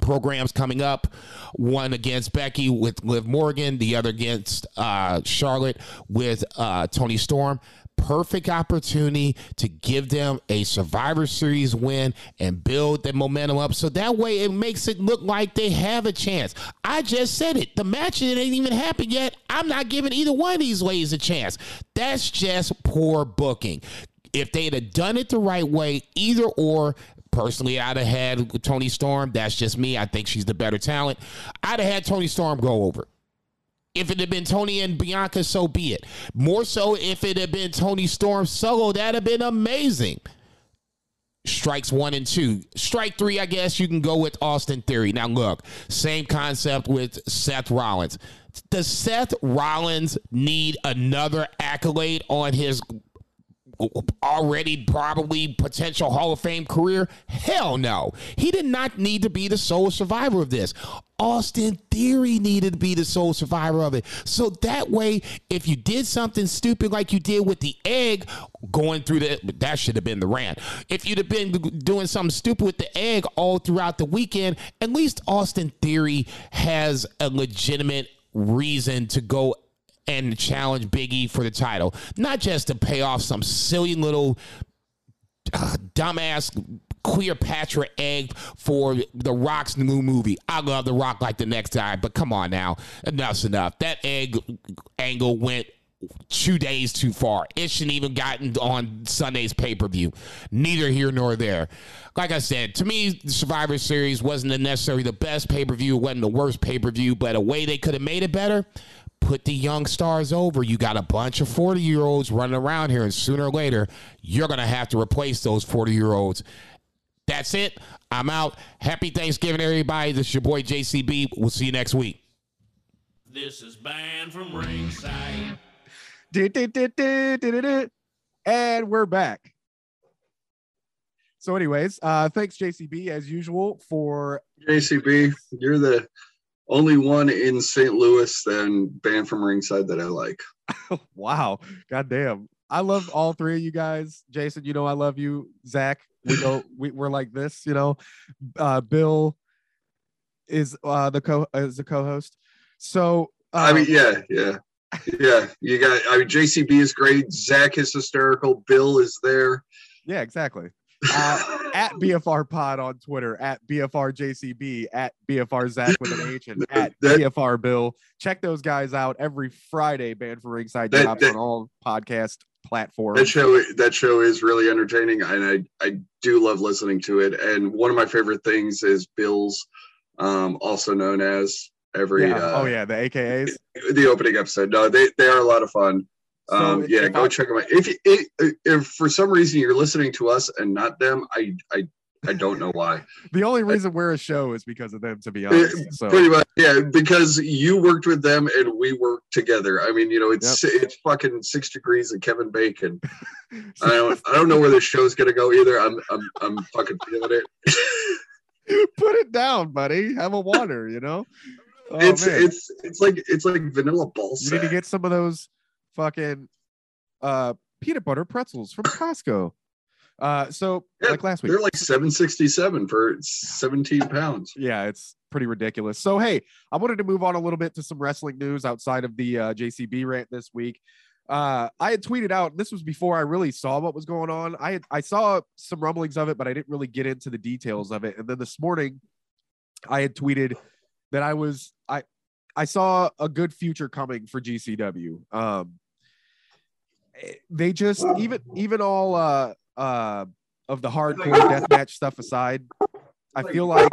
S4: programs coming up. One against Becky with Liv Morgan, the other against uh, Charlotte with uh, Tony Storm perfect opportunity to give them a Survivor Series win and build the momentum up. So that way it makes it look like they have a chance. I just said it. The match ain't even happened yet. I'm not giving either one of these ladies a chance. That's just poor booking. If they'd have done it the right way, either or, Personally, I'd have had Toni Storm. That's just me. I think she's the better talent. I'd have had Toni Storm go over. If it had been Toni and Bianca, so be it. More so, if it had been Toni Storm solo, that'd have been amazing. Strikes one and two. Strike three, I guess you can go with Austin Theory. Now, look, same concept with Seth Rollins. Does Seth Rollins need another accolade on his already probably potential Hall of Fame career? Hell no. He did not need to be the sole survivor of this. Austin Theory needed to be the sole survivor of it. So that way, if you did something stupid like you did with the egg going through the, that should have been the rant. If you'd have been doing something stupid with the egg all throughout the weekend, at least Austin Theory has a legitimate reason to go and challenge Biggie for the title, not just to pay off some silly little uh, dumbass Cleopatra egg for The Rock's new movie. I love The Rock like the next guy, but come on now, enough's enough. That egg angle went two days too far. It shouldn't even gotten on Sunday's pay per view. Neither here nor there. Like I said, to me, the Survivor Series wasn't necessarily the best pay per view, wasn't the worst pay per view, but a way they could have made it better put the young stars over. You got a bunch of 40 year olds running around here, and sooner or later, you're going to have to replace those 40 year olds. That's it. I'm out. Happy Thanksgiving, everybody. This is your boy JCB. We'll see you next week.
S3: This is banned from ringside.
S1: And we're back. So, anyways, uh, thanks JCB as usual for
S2: JCB. You're the only one in St. Louis then banned from ringside that I like.
S1: wow. God damn. I love all three of you guys. Jason, you know I love you. Zach, we know we, we're like this, you know. Uh Bill is uh the co is the co-host. So
S2: I
S1: um,
S2: mean, yeah, yeah. Yeah. You got I mean JCB is great. Zach is hysterical. Bill is there.
S1: yeah, exactly. Uh, at BFR Pod on Twitter, at BFR JCB, at BFR Zach with an H, and at
S2: That-
S1: BFR Bill. Check those guys out every Friday. Banned from Ringside
S2: That-
S1: drops
S2: that-
S1: on all podcast platforms.
S2: That show that show is really entertaining and I I do love listening to it. And one of my favorite things is Bill's um also known as every
S1: yeah.
S2: uh
S1: oh yeah, the AKAs.
S2: the opening episode. No, they they are a lot of fun. Um, yeah, go check them out. If, you- if if for some reason you're listening to us and not them, I I I don't know why.
S1: The only reason we're a show is because of them, to be honest. So
S2: Pretty much, yeah, because you worked with them and we worked together. I mean, you know, it's it's fucking six degrees of Kevin Bacon. I don't I don't know where this show's gonna go either. I'm I'm I'm fucking feeling it.
S1: put it down, buddy. Have a water, you know. Oh,
S2: it's
S1: man.
S2: it's it's like it's like vanilla balls.
S1: you need to get some of those fucking uh peanut butter pretzels from Costco. Uh so
S2: Yeah,
S1: like last week.
S2: They're like 767 for 17 pounds.
S1: yeah, it's pretty ridiculous. So hey, I wanted to move on a little bit to some wrestling news outside of the uh, JCB rant this week. uh, I had tweeted out. This was before I really saw what was going on. I had, I saw some rumblings of it, but I didn't really get into the details of it. And then this morning, I had tweeted that I was I I saw a good future coming for GCW. Um, they just even even all uh uh of the hardcore deathmatch stuff aside, I feel like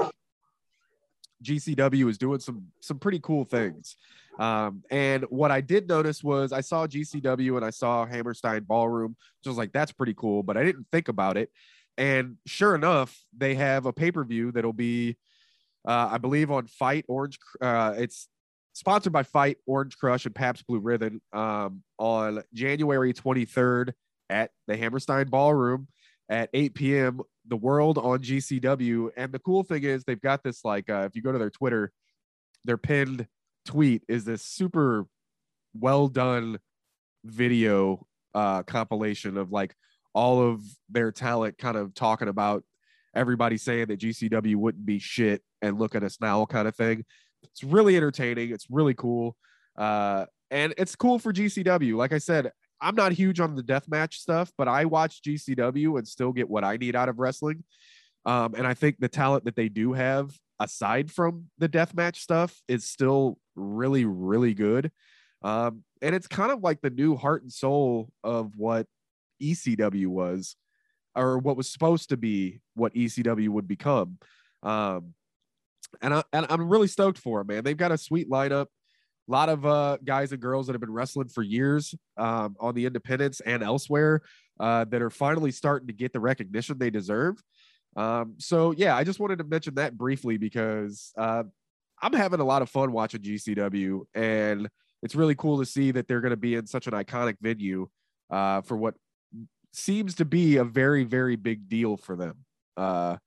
S1: GCW is doing some some pretty cool things. Um, and what I did notice was I saw GCW and I saw Hammerstein Ballroom, I was like that's pretty cool, but I didn't think about it. And sure enough, they have a pay per view that'll be, uh, I believe, on FITE Orange. Uh, it's sponsored by Fight Orange Crush and Pabst Blue Ribbon um, on January 23rd at the Hammerstein Ballroom at 8 p.m. The World on GCW. And the cool thing is they've got this like uh, if you go to their Twitter, their pinned tweet is this super well done video uh, compilation of like all of their talent kind of talking about everybody saying that GCW wouldn't be shit and look at us now kind of thing. It's really entertaining. It's really cool. Uh, and it's cool for GCW. Like I said, I'm not huge on the deathmatch stuff, but I watch GCW and still get what I need out of wrestling. Um, and I think the talent that they do have, aside from the deathmatch stuff, is still really, really good. Um, and it's kind of like the new heart and soul of what ECW was, or what was supposed to be what ECW would become. Um, and, I, and I'm really stoked for them, man. They've got a sweet lineup. A lot of uh, guys and girls that have been wrestling for years um, on the independents and elsewhere uh, that are finally starting to get the recognition they deserve. Um, so yeah, I just wanted to mention that briefly because uh, I'm having a lot of fun watching GCW, and it's really cool to see that they're going to be in such an iconic venue uh, for what seems to be a very very big deal for them uh,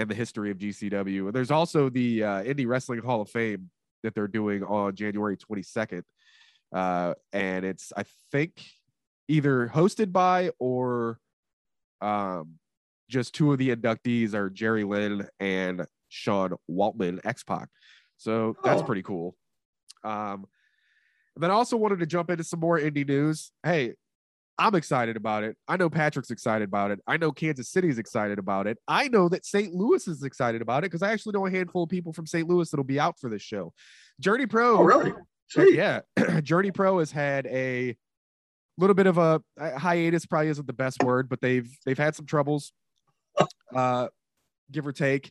S1: and the history of GCW. And there's also the uh, Indie Wrestling Hall of Fame that they're doing on January 22nd. Uh, and it's, I think, either hosted by or um, just two of the inductees are Jerry Lynn and Sean Waltman, X Pac. So that's
S2: Oh.
S1: pretty cool. Um, and then I also wanted to jump into some more indie news. Hey, I'm excited about it. I know Patrick's excited about it. I know Kansas City's excited about it. I know that St. Louis is excited about it because I actually know a handful of people from St. Louis that'll be out for this show. Journey Pro,
S2: Oh, really? Sweet.
S1: yeah, Journey Pro has had a little bit of a, a hiatus. Probably isn't the best word, but they've they've had some troubles, uh, give or take,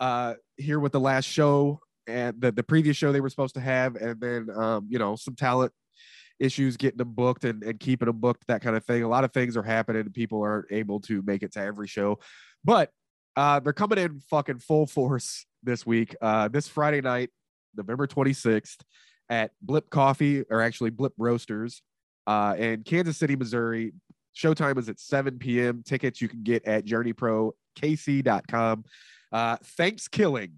S1: uh, here with the last show and the the previous show they were supposed to have, and then um, you know some talent issues getting them booked and, and keeping them booked, that kind of thing. A lot of things are happening people aren't able to make it to every show. But uh, they're coming in fucking full force this week. Uh, this Friday night, November 26th, at Blip Coffee, or actually Blip Roasters, uh, in Kansas City, Missouri. Showtime is at 7 p.m. Tickets you can get at journeyprokc.com. Uh, Thanks Killing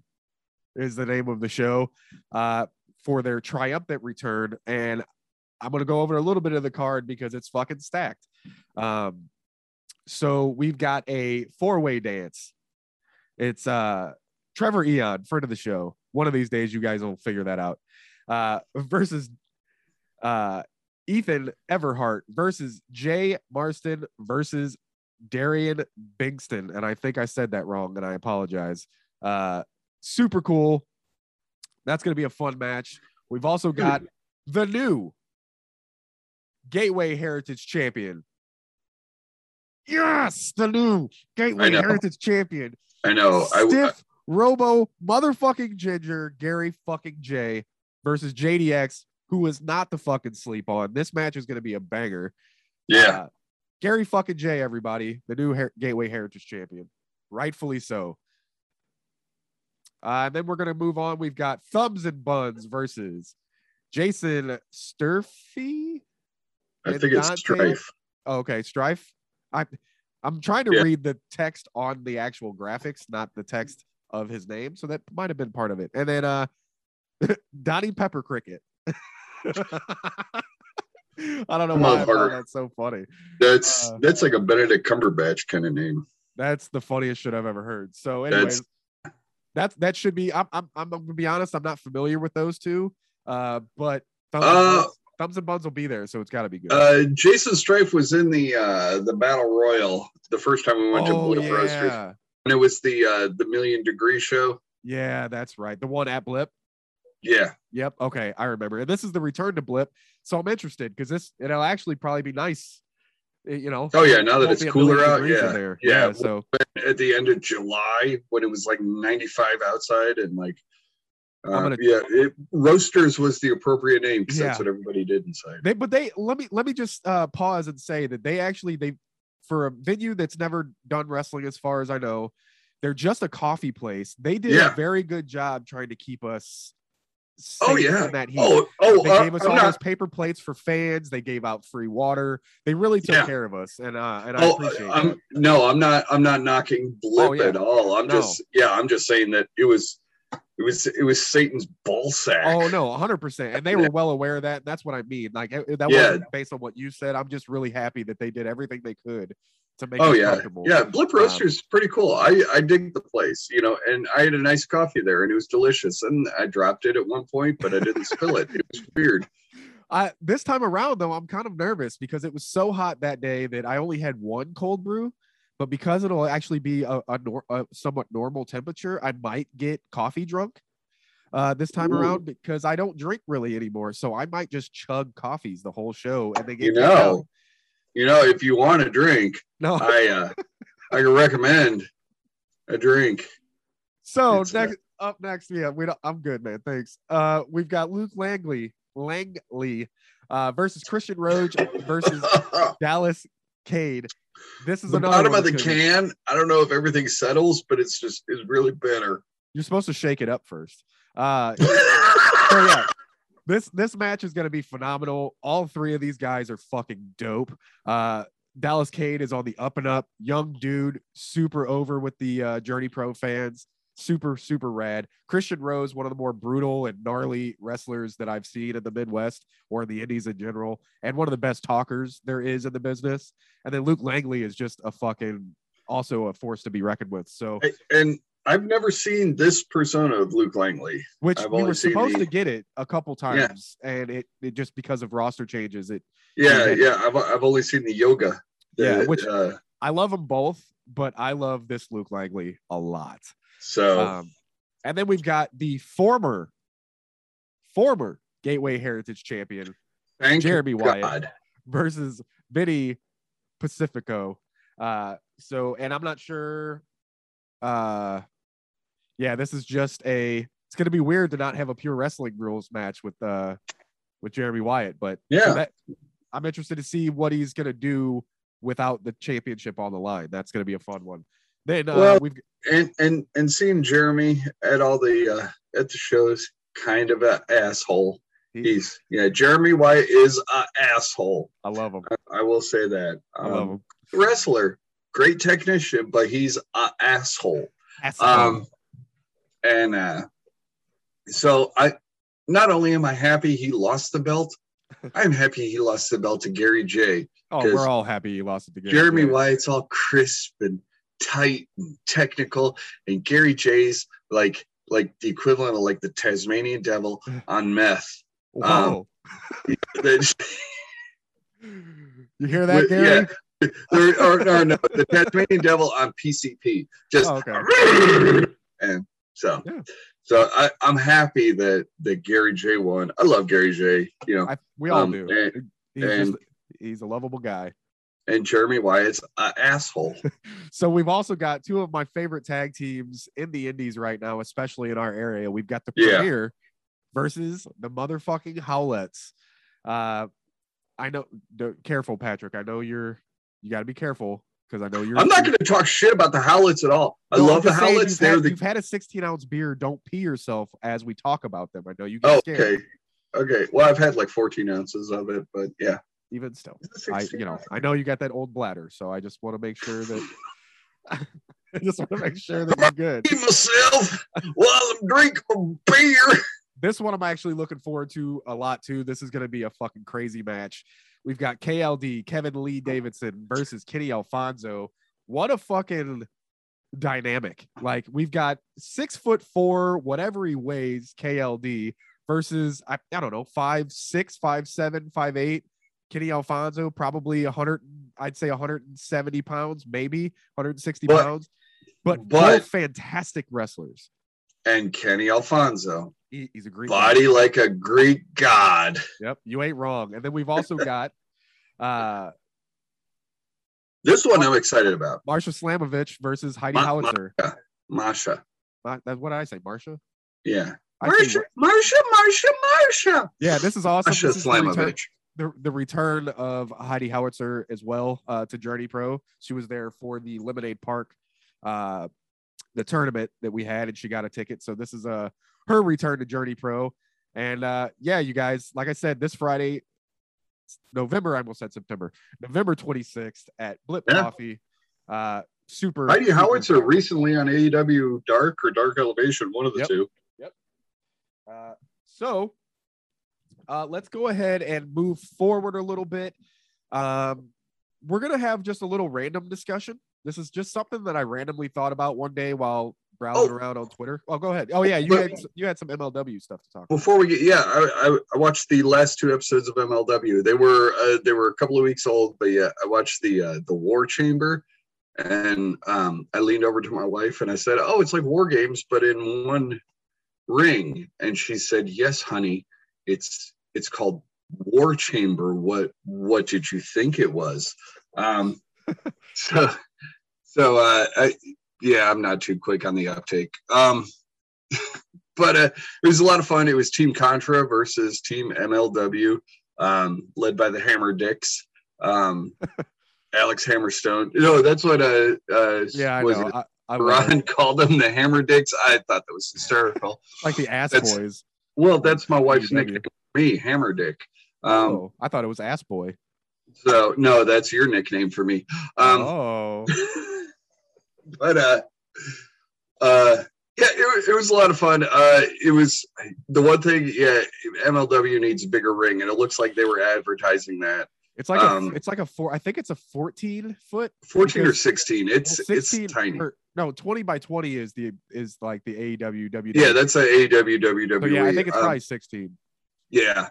S1: is the name of the show uh, for their triumphant return. And I'm going to go over a little bit of the card because it's fucking stacked. Um, so we've got a four way dance. It's uh, Trevor Aeon, friend of the show. One of these days, you guys will figure that out. Uh, versus uh, Ethan Everhart versus Jay Marston versus Darian Bingston. And I think I said that wrong and I apologize. Uh, super cool. That's going to be a fun match. We've also got the new Gateway Heritage Champion. Yes, the new Gateway. Heritage Champion.
S2: I know. I,
S1: Stiff Robo motherfucking Ginger Gary fucking Jay versus JDX, who is not the fucking sleep on. This match is going to be a banger.
S2: yeah.
S1: Uh, Gary fucking Jay, everybody, the new Her- Gateway Heritage Champion, rightfully so. Uh, and then we're gonna move on. We've got Thumbs and Buns versus Jason Sturfy.
S2: I think it's Strife.
S1: Oh, okay, Strife. I I'm trying to
S2: Yeah.
S1: read the text on the actual graphics, not the text of his name. So that might have been part of it. And then uh Donnie Pepper Cricket. I don't know why I
S2: Motherfucker.
S1: found that so funny.
S2: That's
S1: Uh,
S2: that's like a Benedict Cumberbatch kind of name.
S1: That's the funniest shit I've ever heard. So, anyways,
S2: That's
S1: that's that should be. I'm I'm I'm gonna be honest. I'm not familiar with those two. Uh, but
S2: Uh,
S1: Thumbs and buns will be there, so it's got to be good.
S2: Uh, Jason Strife was in the uh, the battle royal the first time we went to
S1: oh
S2: Blip Roasters, and it was the uh, the Million Degree Show.
S1: yeah, that's right. The one at Blip.
S2: Yeah,
S1: Yep. Okay, I remember. And this is the return to Blip, so I'm interested because this it'll actually probably be nice. eh, You know.
S2: Oh, yeah, now that it's cooler out,
S1: degrees in
S2: yeah, yeah.
S1: So
S2: at the end of July when it was like 95 outside and like. Uh,
S1: I'm gonna-
S2: yeah, it, roasters was the appropriate name because that's what everybody did inside.
S1: they, but they let me let me just uh, pause and say that they actually they for a venue that's never done wrestling as far as I know, they're just a coffee place. They did
S2: Yeah.
S1: a very good job trying to keep us.
S2: Oh, yeah.
S1: that heat.
S2: Oh, oh,
S1: they
S2: uh,
S1: gave us
S2: I'm
S1: all
S2: not-
S1: those paper plates for fans. They gave out free water. They really took
S2: Yeah.
S1: care of us, and uh, and I
S2: Oh,
S1: appreciate
S2: I'm
S1: that.
S2: no, I'm not. I'm not knocking Blip
S1: Oh, yeah.
S2: at all. I'm
S1: No.
S2: just, yeah, I'm just saying that it was, it was, it was Satan's ball sack.
S1: Oh no, 100 percent, and they were well aware of that. That's what I mean. Like that
S2: Yeah.
S1: wasn't based on what you said. I'm just really happy that they did everything they could to make
S2: Oh yeah, yeah. Blip
S1: Um,
S2: Roasters is pretty cool. I I dig the place, you know, and I had a nice coffee there, and it was delicious. And I dropped it at one point, but I didn't spill it. It was weird.
S1: I this time around though, I'm kind of nervous because it was so hot that day that I only had one cold brew. But because it'll actually be a, a, nor- a somewhat normal temperature, I might get coffee drunk uh, this time
S2: Ooh.
S1: around because I don't drink really anymore. So I might just chug coffees the whole show and they get
S2: You know, you know, if you want a drink,
S1: No,
S2: I uh, I can recommend a drink.
S1: So
S2: It's, uh,
S1: next up next, yeah, we don't, I'm good, man. Thanks. Uh, we've got Luke Langley, Langley, uh, versus Christian Roach versus Dallas Cade. This is
S2: the bottom of the
S1: that's gonna be-
S2: can. I don't know if everything settles, but it's just it's really bitter.
S1: You're supposed to shake it up first. Uh, so yeah, this this match is gonna be phenomenal. All three of these guys are fucking dope. Uh, Dallas Cade is on the up and up, young dude, super over with the uh, Journey Pro fans. Super, super rad. Christian Rose, one of the more brutal and gnarly wrestlers that I've seen in the Midwest or in the Indies in general, and one of the best talkers there is in the business. And then Luke Langley is just a fucking also a force to be reckoned with. So,
S2: and I've never seen this persona of Luke Langley.
S1: which
S2: I've
S1: we were supposed
S2: the-
S1: to get it a couple
S2: Yeah.
S1: times, and it, it just because of roster changes, it
S2: Yeah,
S1: Yeah.
S2: yeah. I've I've only seen the yoga.
S1: Yeah, which-
S2: uh,
S1: I love them both, but I love this Luke Langley a lot.
S2: So
S1: Um, and then we've got the former, former Gateway Heritage Champion Jeremy Wyatt. Versus Vinny Pacifico. Uh, so, and I'm not sure. Uh, yeah, this is just a. It's gonna be weird to not have a pure wrestling rules match with uh with Jeremy Wyatt, but so
S2: Yeah.
S1: that, I'm interested to see what he's gonna do without the championship on the line. That's gonna be a fun one. Then uh,
S2: Well-
S1: we've
S2: And and and seeing Jeremy at all the uh, at the shows, kind of an asshole.
S1: he,
S2: He's yeah. Jeremy Wyatt is a asshole.
S1: I love him.
S2: I, I will say that.
S1: I love
S2: Um,
S1: him.
S2: wrestler, great technician, but he's a asshole.
S1: That's
S2: Um, and uh, so I not only am I happy he lost the belt, I'm happy he lost the belt to Gary Jay.
S1: oh, we're all happy he lost it to Gary
S2: Jeremy
S1: Jay.
S2: Wyatt's all crisp and tight and technical, and Gary Jay's like like the equivalent of like the Tasmanian devil on meth. That's-
S1: you hear that,
S2: with-
S1: Gary?
S2: There- or, or no, the Tasmanian devil on PCP. Just
S1: Oh, okay.
S2: and so
S1: Yeah.
S2: so I, I'm happy that that Gary Jay won. I love Gary Jay. You know,
S1: I, we all
S2: Um,
S1: do.
S2: and-
S1: he's, just,
S2: and-
S1: he's a lovable guy.
S2: And Jeremy Wyatt's an asshole.
S1: So we've also got two of my favorite tag teams in the Indies right now, especially in our area. We've got the
S2: Yeah.
S1: Premier versus the motherfucking Howlets. Uh, I know. Careful, Patrick. I know you're. You got to be careful because I know you're.
S2: I'm not going to talk shit about the Howlets at all. I
S1: No,
S2: love the Howlets.
S1: You've
S2: They're
S1: had,
S2: the
S1: you've had a 16 ounce beer. Don't pee yourself as we talk about them. I know you get
S2: oh,
S1: scared.
S2: okay. Okay. Well, I've had like 14 ounces of it, but yeah.
S1: Even still, I you know? I know you got that old bladder, so I just want to make sure that. I just want to make sure that you're good.
S2: Myself while I'm drinking beer.
S1: this one I'm actually looking forward to a lot too. This is going to be a fucking crazy match. We've got KLD, Kevin Lee Davidson versus Kenny Alfonso. What a fucking dynamic. Like we've got six foot four, whatever he weighs, KLD versus I, I don't know five six five seven five eight. Kenny Alfonso probably 100 I'd say 170 pounds maybe 160
S2: But-
S1: pounds, but,
S2: but-
S1: both fantastic wrestlers.
S2: And Kenny Alfonso,
S1: He- he's a Greek.
S2: body like a Greek god.
S1: Yep, you ain't wrong. And then we've also got uh
S2: This one I'm excited about.
S1: Marsha Slamovich versus Heidi
S2: Ma-
S1: Howitzer.
S2: Masha.
S1: Ma- That's what I say, Marsha.
S2: Yeah. Marsha, Marsha, Marsha, Marsha.
S1: Yeah, this is awesome.
S2: Masha
S1: This is the return,
S2: Slamovich.
S1: The, the return of Heidi Howitzer as well uh, to Journey Pro. She was there for the Lemonade Park, uh, the tournament that we had, and she got a ticket. So this is uh, her return to Journey Pro. And uh, yeah, you guys, like I said, this Friday, November, I almost said September, November 26th at Blip
S2: Yeah.
S1: Coffee. Uh, super.
S2: Heidi
S1: super
S2: Howitzer recently on AEW Dark or Dark Elevation, one of the
S1: Yep.
S2: two.
S1: Uh, so uh, let's go ahead and move forward a little bit. Um, we're gonna have just a little random discussion. This is just something that I randomly thought about one day while browsing
S2: Oh.
S1: around on Twitter. Oh, go ahead. Oh yeah, you had you had some MLW stuff to talk. about.
S2: Before we get, yeah, I, I, I watched the last two episodes of MLW. They were uh, they were a couple of weeks old, but yeah, I watched the uh, the War Chamber, and um, I leaned over to my wife and I said, "Oh, it's like War Games, but in one ring." And she said, "Yes, honey, it's it's called War Chamber. What what did you think it was?" Um, so so uh, I, yeah, I'm not too quick on the uptake. Um, but uh, it was a lot of fun. It was Team Contra versus Team MLW, um, led by the Hammer Dicks. Um, Alex Hammerstone. No, that's what uh, uh
S1: Yeah, I know. I, I.
S2: Ron called them the Hammer Dicks. I thought that was hysterical.
S1: like the ass
S2: That's-
S1: boys.
S2: Well, that's my wife's nickname. Me, Hammer Dick. Um,
S1: oh, I thought it was ass boy.
S2: so no, that's your nickname for me. Um,
S1: oh,
S2: but uh uh yeah it, it was a lot of fun uh it was the one thing yeah mlw needs a bigger ring and it looks like they were advertising that
S1: it's like
S2: um,
S1: a, it's like a four. I think it's a 14 foot
S2: 14 or 16 it's
S1: Well,
S2: it's tiny
S1: or- no, 20 by 20 is the is like the AEW WWE.
S2: yeah that's a aew wwe
S1: So yeah, I think it's
S2: um,
S1: probably 16.
S2: Yeah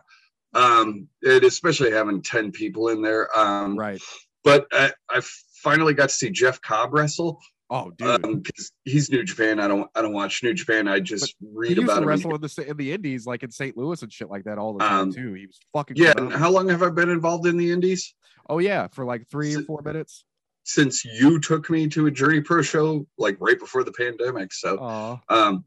S2: um and especially having 10 people in there um
S1: Right.
S2: but I, I finally got to see jeff cobb wrestle
S1: Oh, dude.
S2: um he's new japan i don't i don't watch new japan i just
S1: he
S2: read
S1: used
S2: about
S1: to wrestle in the in the Indies, like in St. Louis and shit like that, all the time
S2: Um,
S1: too. He was fucking.
S2: yeah and how long have i been involved in the indies
S1: Oh yeah, for like three or four minutes.
S2: since you took me to a Journey Pro show like right before the pandemic. So
S1: Oh,
S2: um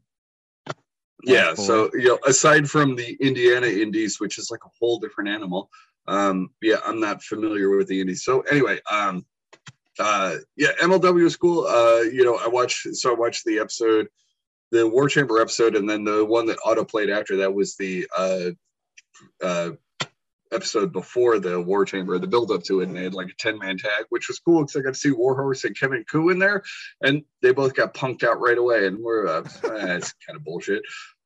S2: yeah, so you know, aside from the Indiana Indies, which is like a whole different animal, um, yeah, I'm not familiar with the Indies. So anyway, um uh yeah, MLW was cool. Uh, you know, I watched so I watched the episode, the War Chamber episode, and then the one that auto played after that was the uh uh episode before the War Chamber, the build up to it, and they had like a 10 man tag, which was cool because I got to see Warhorse and Kevin Ku in there, and they both got punked out right away. And we're, uh, that's kind of bullshit.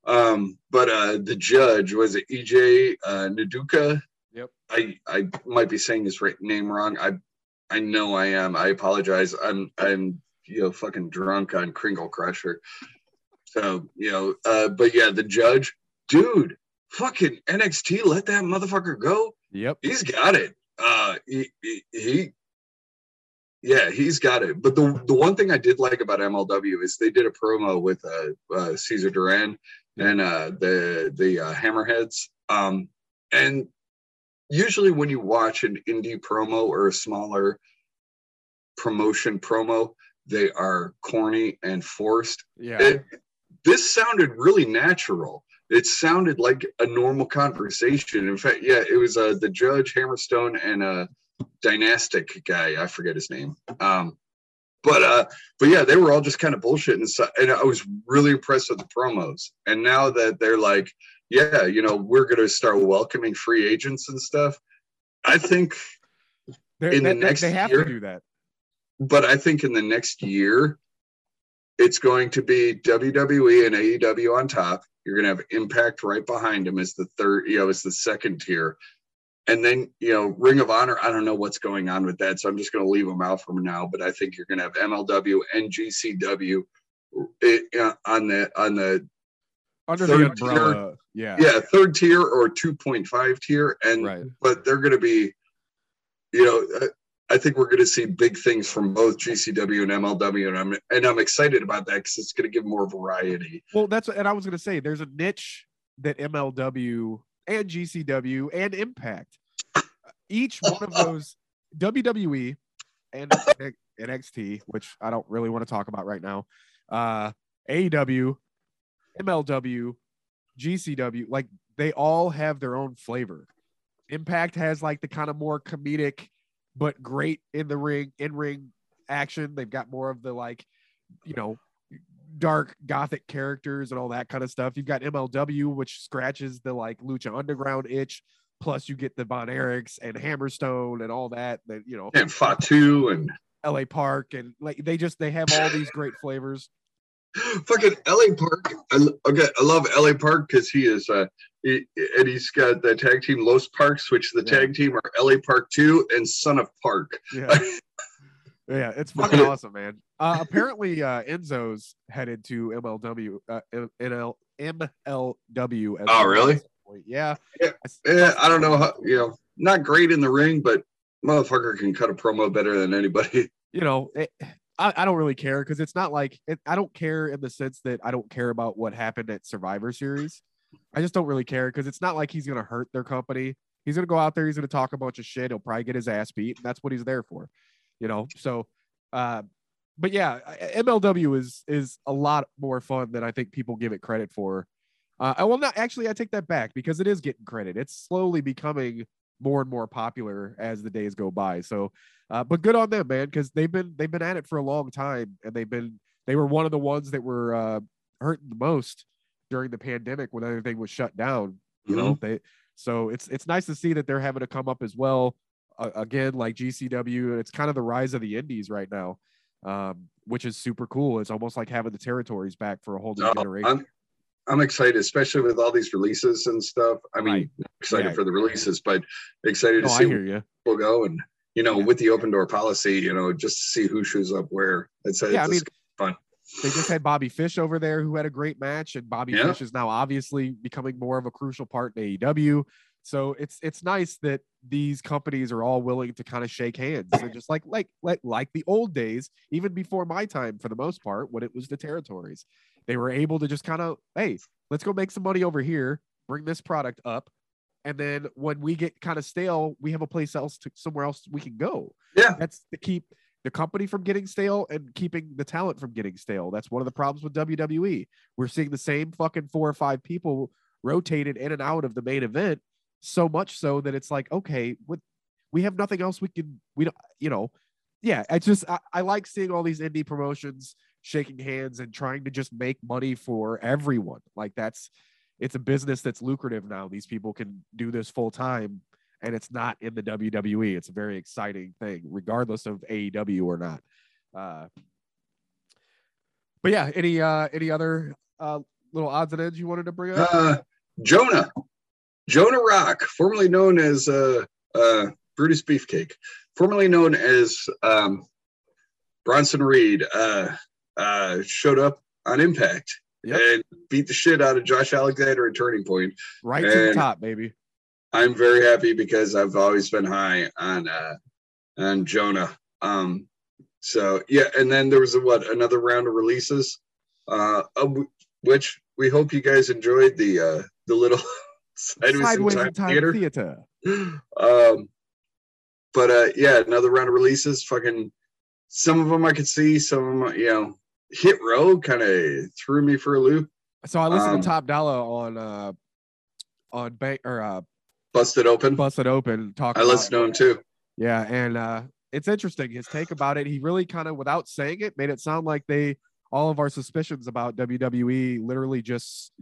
S2: Um, but uh, the judge was it EJ uh, Nduka?
S1: Yep.
S2: I I might be saying his right name wrong. I I know I am. I apologize. I'm I'm you know fucking drunk on Kringle Crusher. So you know, uh, but yeah, the judge, dude, fucking NXT, let that motherfucker go.
S1: yep.
S2: He's got it. Uh, he, he, he yeah, he's got it. But the the one thing I did like about MLW is they did a promo with uh, uh Cesar Duran and uh the the uh, Hammerheads. Um, and usually when you watch an indie promo or a smaller promotion promo, they are corny and forced.
S1: Yeah.
S2: It, this sounded really natural. It sounded like a normal conversation. In fact, yeah, it was uh, the judge Hammerstone and a dynastic guy. I forget his name. Um, but uh, but yeah, they were all just kind of bullshit and stuff. And I was really impressed with the promos. And now that they're like, yeah, you know, we're gonna start welcoming free agents and stuff. I think
S1: They-
S2: in the
S1: they- they-
S2: next
S1: they have
S2: year-
S1: to do that.
S2: but I think in the next year, it's going to be WWE and AEW on top. You're going to have Impact right behind them as the third, you know, as the second tier. And then, you know, Ring of Honor, I don't know what's going on with that. So I'm just going to leave them out from now. But I think you're going to have MLW and GCW eh, uh, on the, on the,
S1: under
S2: third
S1: the umbrella. Yeah.
S2: yeah, third tier or 2.5 tier, and
S1: Right.
S2: but they're going to be, you know, uh, I think we're going to see big things from both GCW and MLW, and I'm and I'm excited about that because it's going to give more variety.
S1: Well, that's and I was gonna say there's a niche that MLW and GCW and Impact, each one of those WWE and NXT, which I don't really want to talk about right now, uh, AEW, MLW, GCW, like they all have their own flavor. Impact has like the kind of more comedic, but great in the ring, in ring action. They've got more of the like, you know, dark gothic characters and all that kind of stuff. You've got MLW, which scratches the like Lucha Underground itch. Plus, you get the Von Erichs and Hammerstone and all that. That you know,
S2: And Fatu and
S1: LA Park and like they just they have all these great flavors.
S2: fucking LA Park. I, okay, I love LA Park because he is, uh, he, and he's got the tag team Los Parks, which the
S1: Yeah.
S2: tag team are LA Park Two and Son of Park.
S1: Yeah, yeah, it's fucking awesome, man. Uh, apparently, uh, Enzo's headed to MLW, uh, M- NL, MLW. As
S2: Oh, really?
S1: at some point. Yeah.
S2: Yeah.
S1: I s-
S2: Eh, I don't know how, you know, not great in the ring, but motherfucker can cut a promo better than anybody.
S1: you know, it, I, I don't really care because it's not like it, I don't care in the sense that I don't care about what happened at Survivor Series. I just don't really care because it's not like he's gonna hurt their company. He's gonna go out there, he's gonna talk a bunch of shit. He'll probably get his ass beat, and that's what he's there for, you know. So, uh, but yeah, MLW is is a lot more fun than I think people give it credit for. Uh, I will not actually. I take that back because it is getting credit. It's slowly becoming more and more popular as the days go by. So, uh, but good on them, man, because they've been they've been at it for a long time, and they've been they were one of the ones that were uh, hurting the most during the pandemic when everything was shut down. You know, they so it's it's nice to see that they're having to come up as well. Uh, again, like GCW, it's kind of the rise of the indies right now, um, which is super cool. It's almost like having the territories back for a whole new generation.
S2: I'm, I'm excited, especially with all these releases and stuff. I mean,
S1: Right.
S2: excited
S1: Yeah.
S2: for the releases, but excited to
S1: oh,
S2: see where people go and you know,
S1: Yeah.
S2: with the open door policy, you know, just to see who shows up where. It's,
S1: Yeah, I mean,
S2: fun.
S1: They just had Bobby Fish over there who had a great match, and Bobby
S2: Yeah.
S1: Fish is now obviously becoming more of a crucial part in AEW. So it's it's nice that these companies are all willing to kind of shake hands and just like like like like the old days, even before my time for the most part, when it was the territories. They were able to just kind of, hey, let's go make some money over here, bring this product up. And then when we get kind of stale, we have a place else to somewhere else we can go.
S2: Yeah.
S1: That's to keep the company from getting stale and keeping the talent from getting stale. That's one of the problems with WWE. We're seeing the same fucking four or five people rotated in and out of the main event so much so that it's like, okay, we have nothing else we can we don't you know, yeah, I just I, I like seeing all these indie promotions shaking hands and trying to just make money for everyone. Like that's it's a business that's lucrative now. These people can do this full time and it's not in the WWE. It's a very exciting thing, regardless of AEW or not. Uh, but yeah, any uh, any other uh, little odds and ends you wanted to bring up?
S2: Uh, Jonah, Jonah Rock, formerly known as uh, uh, Brutus Beefcake, formerly known as um, Bronson Reed, uh, uh, showed up on Impact
S1: Yep.
S2: and beat the shit out of Josh Alexander at Turning Point.
S1: right to the top, baby.
S2: I'm very happy because I've always been high on uh, on Jonah. Um, so yeah, and then there was a, what another round of releases, uh, which we hope you guys enjoyed the uh, the little sideways,
S1: Sideways
S2: in time,
S1: time
S2: theater.
S1: theater.
S2: Um, but uh, yeah, another round of releases. Fucking some of them I could see, some of them you know hit row kind of threw me for a loop.
S1: So I listened
S2: Um,
S1: to Top Dollar on uh on bank or uh
S2: Busted open.
S1: Busted Open talking.
S2: I listened to him too.
S1: Yeah, and uh it's interesting his take about it. He really kind of, without saying it, made it sound like they all of our suspicions about WWE literally just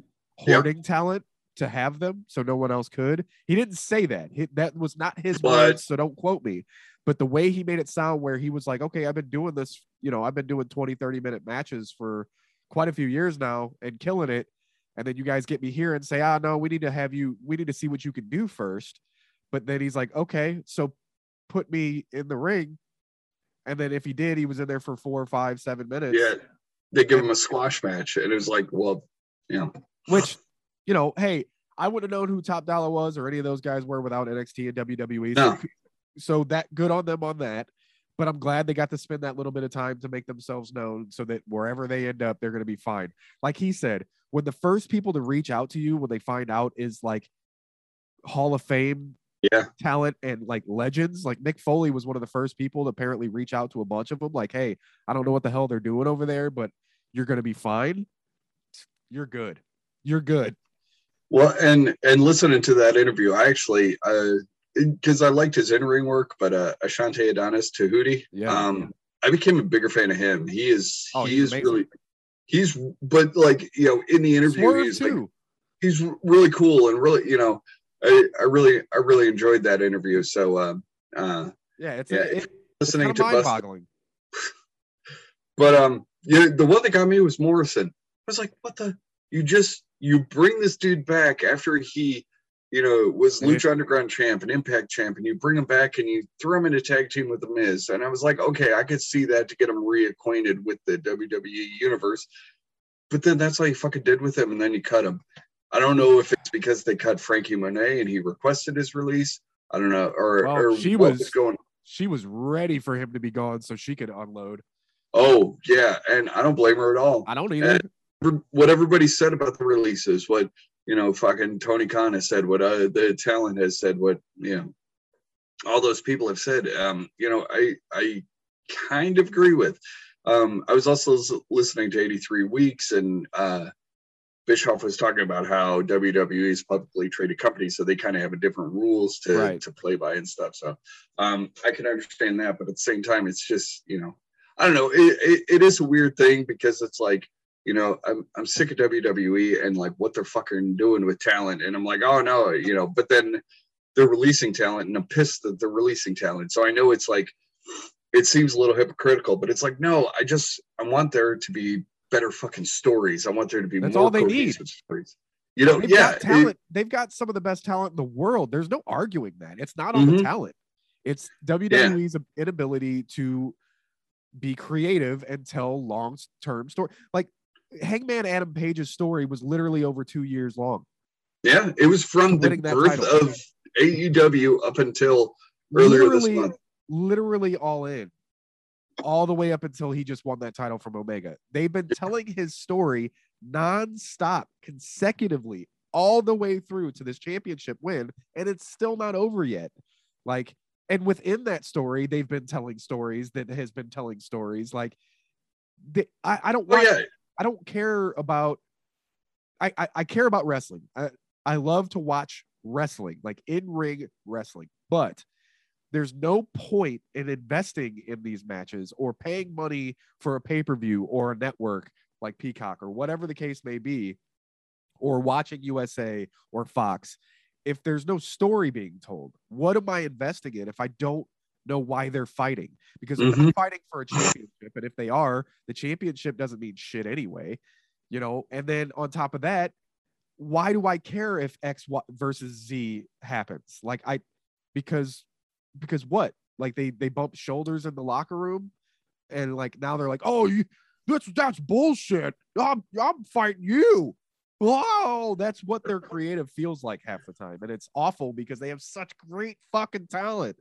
S2: Yep.
S1: hoarding talent to have them, so no one else could. He didn't say that. He, that was not his
S2: But-
S1: words, so don't quote me. But the way he made it sound, where he was like, "Okay, I've been doing this. You know, I've been doing 20, 30 minute matches for quite a few years now and killing it." And then you guys get me here and say, "Ah, no, we need to have you. We need to see what you can do first. But then he's like, "Okay, so put me in the ring. And then if he did, he was in there for four, five, seven minutes.
S2: Yeah, they give him a squash match, and it was like, well, you know,
S1: which you know, hey, I wouldn't have known who Top Dollar was or any of those guys were without NXT and WWE. So,
S2: No.
S1: so that good on them on that. But I'm glad they got to spend that little bit of time to make themselves known so that wherever they end up, they're going to be fine. Like he said, when the first people to reach out to you when they find out is like Hall of Fame
S2: Yeah.
S1: talent and like legends, like Mick Foley was one of the first people to apparently reach out to a bunch of them, like, hey, I don't know what the hell they're doing over there, but you're going to be fine. You're good. You're good.
S2: Well, and and listening to that interview, I actually uh because I liked his in ring work, but uh Ashante Adonis Tahuti,
S1: Yeah.
S2: um, I became a bigger fan of him. He is
S1: Oh,
S2: he is
S1: amazing.
S2: really he's but like you know in the interview
S1: Swerve
S2: he's like he's really cool and really you know I, I really I really enjoyed that interview. So um uh
S1: yeah, it's,
S2: yeah,
S1: a, it, it's
S2: listening
S1: kind
S2: to
S1: of
S2: Busted
S1: mind-boggling.
S2: But um, yeah, the one that got me was Morrison. I was like, what the? You just you bring this dude back after he, you know, was. Lucha Underground champ and Impact champ, and you bring him back and you throw him in a tag team with the Miz. And I was like, okay, I could see that to get him reacquainted with the WWE universe. But then that's all you fucking did with him, and then you cut him. I don't know if it's because they cut Frankie Monet and he requested his release. I don't know, or,
S1: Well,
S2: or
S1: she was-
S2: was going.
S1: She was ready for him to be gone so she could unload.
S2: Oh yeah, and I don't blame her at all.
S1: I don't either.
S2: What everybody said about the releases, what you know, fucking Tony Khan has said, what uh, the talent has said, what you know, all those people have said. Um, you know, I I kind of agree with. Um, I was also listening to 83 Weeks, and uh, Bischoff was talking about how WWE is publicly traded company, so they kind of have a different rules to
S1: Right.
S2: to play by and stuff. So um, I can understand that, but at the same time, it's just you know, I don't know. It, it, it is a weird thing because it's like you know, I'm I'm sick of WWE and like what they're fucking doing with talent, and I'm like, oh no, you know, but then they're releasing talent, and I'm pissed that they're releasing talent. So I know it's like it seems a little hypocritical, but it's like no, I just I want there to be better fucking stories. I want there to be
S1: That's
S2: more
S1: all they
S2: need. stories. You know,
S1: They've
S2: yeah,
S1: got
S2: it-
S1: talent. They've got some of the best talent in the world. There's no arguing that. It's not on the
S2: Mhm.
S1: talent. It's WWE's inability to be creative and tell long-term story. Like Hangman Adam Page's story was literally over two years long.
S2: yeah, it was from the birth
S1: title.
S2: of AEW up until earlier this
S1: literally,
S2: month.
S1: literally all in, all the way up until he just won that title from Omega. They've been telling his story nonstop, consecutively, all the way through to this championship win, and it's still not over yet. Like, and within that story, they've been telling stories that has been telling stories. Like, they, I, I don't
S2: Oh
S1: watch
S2: yeah,
S1: I don't care about I, I I care about wrestling. I I love to watch wrestling, like in ring wrestling. But there's no point in investing in these matches or paying money for a pay-per-view or a network like Peacock or whatever the case may be, or watching USA or Fox if there's no story being told. What am I investing in if I don't know why they're fighting? Because they're not fighting for a championship, and if they are, the championship doesn't mean shit anyway, you know. And then on top of that, why do I care if X versus Z happens? Like I, because because what? Like they they bump shoulders in the locker room, and like now they're like, oh, you that's that's bullshit. I'm I'm fighting you. Oh, that's what their creative feels like half the time, and it's awful because they have such great fucking talent.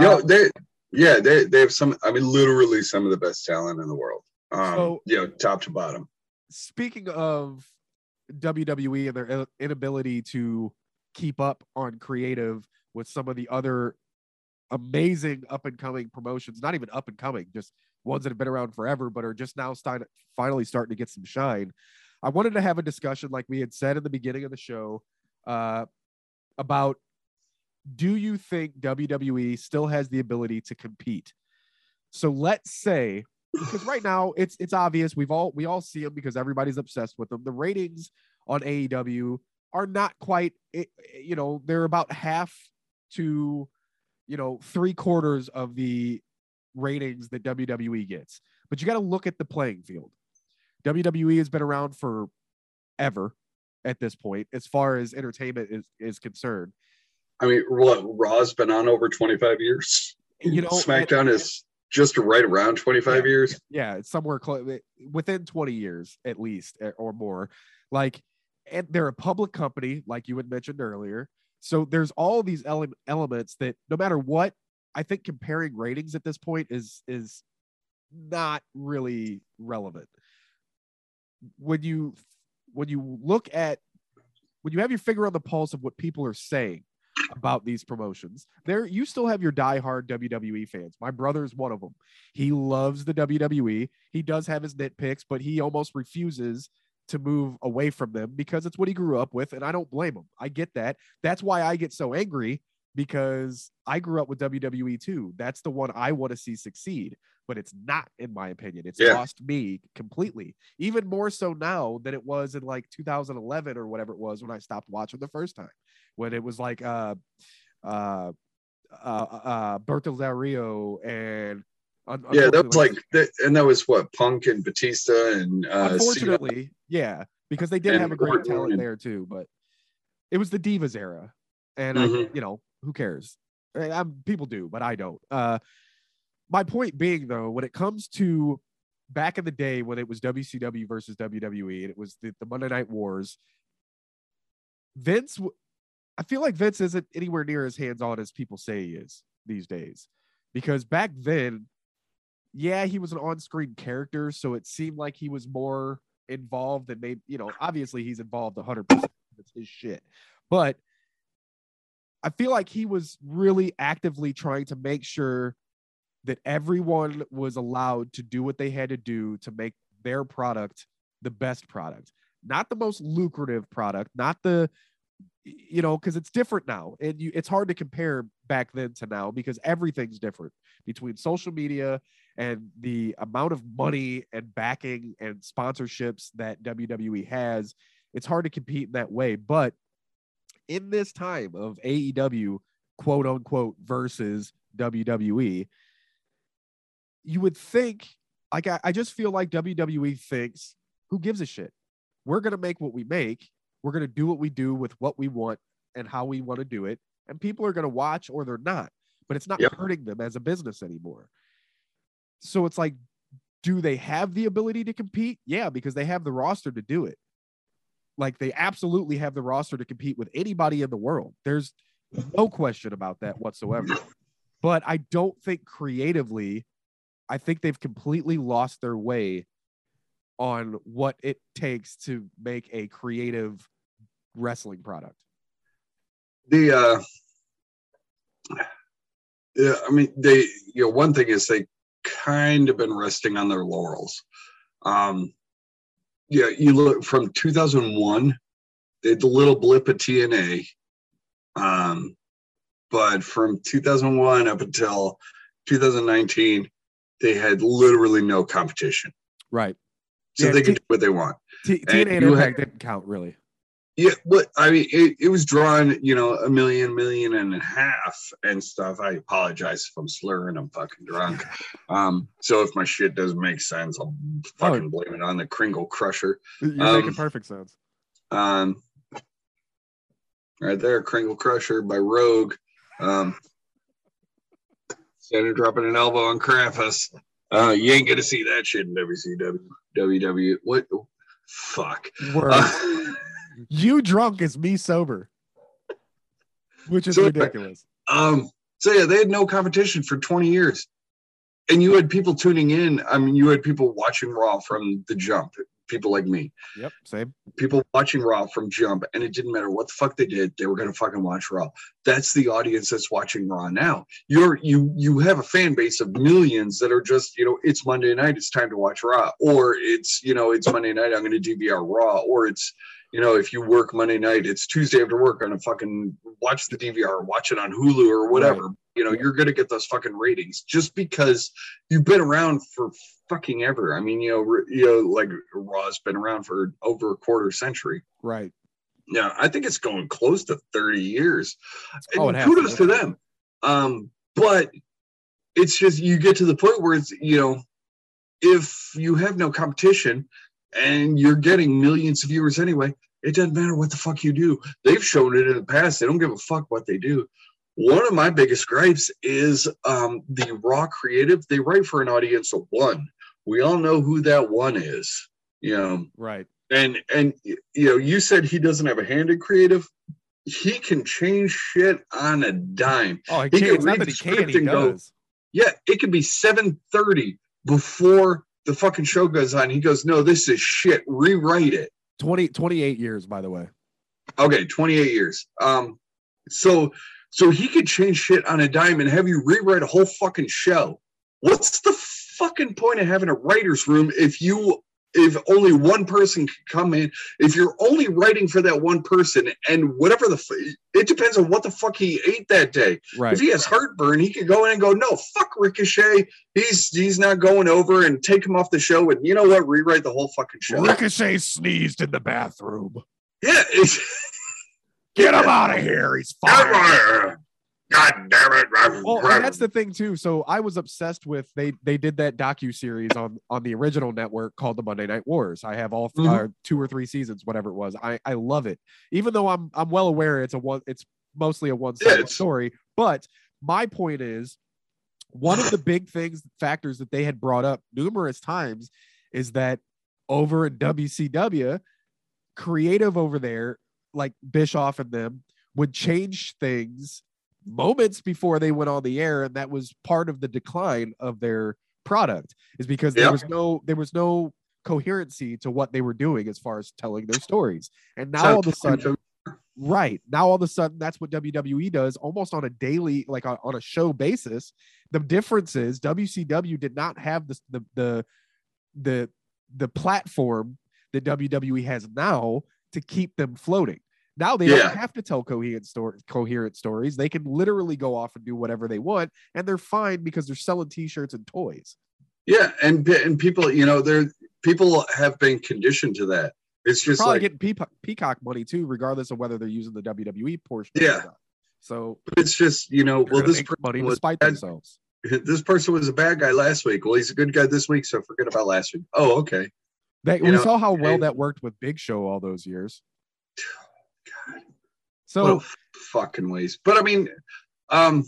S2: Yo,
S1: Um,
S2: they yeah, they they have some I mean literally some of the best talent in the world. Um
S1: So-
S2: you know, top to bottom.
S1: speaking of WWE and their inability to keep up on creative with some of the other amazing up and coming promotions, not even up and coming, just ones that have been around forever, but are just now starting, finally starting to get some shine. I wanted to have a discussion, like we had said in the beginning of the show, uh, about do you think WWE still has the ability to compete? So let's say because right now it's it's obvious we've all we all see them because everybody's obsessed with them. The ratings on AEW are not quite eh, eh, you know they're about half to you know three quarters of the ratings that WWE gets. But you got to look at the playing field. WWE has been around for ever at this point as far as entertainment is is concerned.
S2: I mean, what Raw's been on over 25 years.
S1: You know, and-
S2: SmackDown is just right around 25 years.
S1: yeah it's somewhere close within 20 years at least eh, or more like and they're a public company, like you had mentioned earlier. So there's all these ele- elements that no matter what, I think comparing ratings at this point is is not really relevant. When you when you look at when you have your finger on the pulse of what people are saying about these promotions, there you still have your diehard WWE fans. My brother is one of them. He loves the WWE. He does have his nitpicks, but he almost refuses to move away from them because it's what he grew up with, and I don't blame him. I get that. That's why I get so angry because I grew up with WWE too. That's the one I want to see succeed, but it's not, in my opinion. It's
S2: Yeah.
S1: lost me completely, even more so now than it was in like 2011 or whatever it was when I stopped watching the first time, when it was like uh, uh, uh, uh, Berto Del Rio and
S2: Yeah, that was like, that, and that was what Punk and Batista and uh, Cena.
S1: unfortunately, yeah, because they did
S2: and
S1: have a great
S2: Orton
S1: talent
S2: and-
S1: there too, but it was the Divas era, and I,
S2: Mhm.
S1: you know, who cares? I, I'm, people do, but I don't. Uh, my point being, though, when it comes to back in the day when it was WCW versus WWE, and it was the, the Monday Night Wars, Vince, I feel like Vince isn't anywhere near as hands on as people say he is these days, because back then yeah, he was an on-screen character, so it seemed like he was more involved than maybe, you know, obviously he's involved 100%. It's his shit. But I feel like he was really actively trying to make sure that everyone was allowed to do what they had to do to make their product the best product, not the most lucrative product, not the you know, because it's different now, and you it's hard to compare back then to now because everything's different between social media and the amount of money and backing and sponsorships that WWE has. It's hard to compete in that way, but in this time of AEW, quote unquote, versus WWE, you would think, like, I, I just feel like WWE thinks, who gives a shit? We're going to make what we make. We're going to do what we do with what we want and how we want to do it. And people are going to watch or they're not, but it's not
S2: Yep.
S1: hurting them as a business anymore. So it's like, do they have the ability to compete? Yeah, because they have the roster to do it. Like they absolutely have the roster to compete with anybody in the world. There's no question about that whatsoever. But I don't think creatively, I think they've completely lost their way on what it takes to make a creative wrestling product.
S2: the uh yeah i mean they you know one thing is they kind of been resting on their laurels um yeah you look from 2001 they had the little blip of tna um but from 2001 up until 2019 they had literally no competition
S1: Right.
S2: so
S1: Yeah,
S2: they could
S1: T-
S2: do what they want
S1: T- TNA and
S2: you
S1: Impact
S2: had-
S1: didn't count really.
S2: Yeah, but I mean, it, it was drawn, you know, a million, million and a half and stuff. I apologize if I'm slurring. I'm fucking drunk. Um, so if my shit doesn't make sense, I'll fucking blame it on the Kringle Crusher.
S1: You're
S2: Um,
S1: making perfect sense.
S2: Um, right there, Kringle Crusher by Rogue. Um, Santa dropping an elbow on Krampus. Uh, you ain't gonna see that shit in WCW. WW. What? Fuck.
S1: Word.
S2: Uh,
S1: you drunk is me sober, which is
S2: So-
S1: ridiculous.
S2: Um, so yeah, they had no competition for 20 years. And you had people tuning in. I mean, you had people watching Raw from the jump, people like me,
S1: Yep, same.
S2: people watching Raw from jump, and it didn't matter what the fuck they did, they were gonna fucking watch Raw. That's the audience that's watching Raw now. You're you you have a fan base of millions that are just, you know, it's Monday night, it's time to watch Raw. Or it's, you know, it's Monday night, I'm gonna DVR Raw, or it's you know, if you work Monday night, it's Tuesday after work, I'm gonna fucking watch the DVR, watch it on Hulu or whatever. You know, you're gonna get those fucking ratings just because you've been around for fucking ever. I mean, you know, you know, like Raw's been around for over a quarter century.
S1: Right.
S2: Yeah, I think it's going close to 30 years. And
S1: Oh, it
S2: kudos
S1: to.
S2: to them. Um, but it's just you get to the point where it's, you know, if you have no competition and you're getting millions of viewers anyway, it doesn't matter what the fuck you do. They've shown it in the past. They don't give a fuck what they do. One of my biggest gripes is um, the raw creative. They write for an audience of one. We all know who that one is. You know,
S1: Right.
S2: and and you know, you said he doesn't have a hand in creative. He can change shit on a dime.
S1: Oh, he
S2: He
S1: can't.
S2: can read the
S1: he can.
S2: script
S1: He
S2: and go. Yeah, it could be 7:30 before the fucking show goes on. He goes, "No, this is shit. Rewrite it."
S1: 20, 28 years, by the way.
S2: Okay, 28 years. Um, so so he could change shit on a dime and have you rewrite a whole fucking show. What's the fucking point of having a writer's room if you if only one person can come in, if you're only writing for that one person and whatever the f- it depends on what the fuck he ate that day.
S1: Right.
S2: If he has heartburn, he could go in and go, no, fuck Ricochet. He's he's not going over and take him off the show. And you know what? Rewrite the whole fucking show.
S1: Ricochet sneezed in the bathroom.
S2: Yeah.
S1: Get him out of here. He's fired.
S2: God damn it.
S1: Well, and that's the thing too. So I was obsessed with they they did that docu series on on the original network called the Monday Night Wars. I have all th-
S2: Mhm.
S1: uh, two or three seasons, whatever it was. I I love it, even though I'm I'm well aware it's a one it's mostly a one sided story. But my point is, one of the big things factors that they had brought up numerous times is that over in WCW, creative over there, like Bischoff and them, would change things moments before they went on the air, and that was part of the decline of their product, is because there was no there was no coherency to what they were doing as far as telling their stories. And now all of a sudden, right now all of a sudden that's what WWE does almost on a daily, like on, on a show basis. The difference is WCW did not have the the the, the platform that WWE has now to keep them floating. Now they
S2: Yeah.
S1: don't have to tell coherent stories. Coherent stories. They can literally go off and do whatever they want, and they're fine because they're selling T-shirts and toys.
S2: Yeah, and and people, you know, they're people have been conditioned to that. It's just
S1: Probably
S2: like
S1: getting Peacock, Peacock money too, regardless of whether they're using the WWE portion.
S2: Yeah.
S1: not. So
S2: it's just you know, well, this person
S1: money
S2: was
S1: despite
S2: bad-
S1: themselves.
S2: this person was a bad guy last week. Well, he's a good guy this week, so forget about last week. Oh, okay.
S1: That,
S2: you
S1: we
S2: know,
S1: saw how well
S2: and-
S1: that worked with Big Show all those years. So
S2: fucking waste. But I mean, um,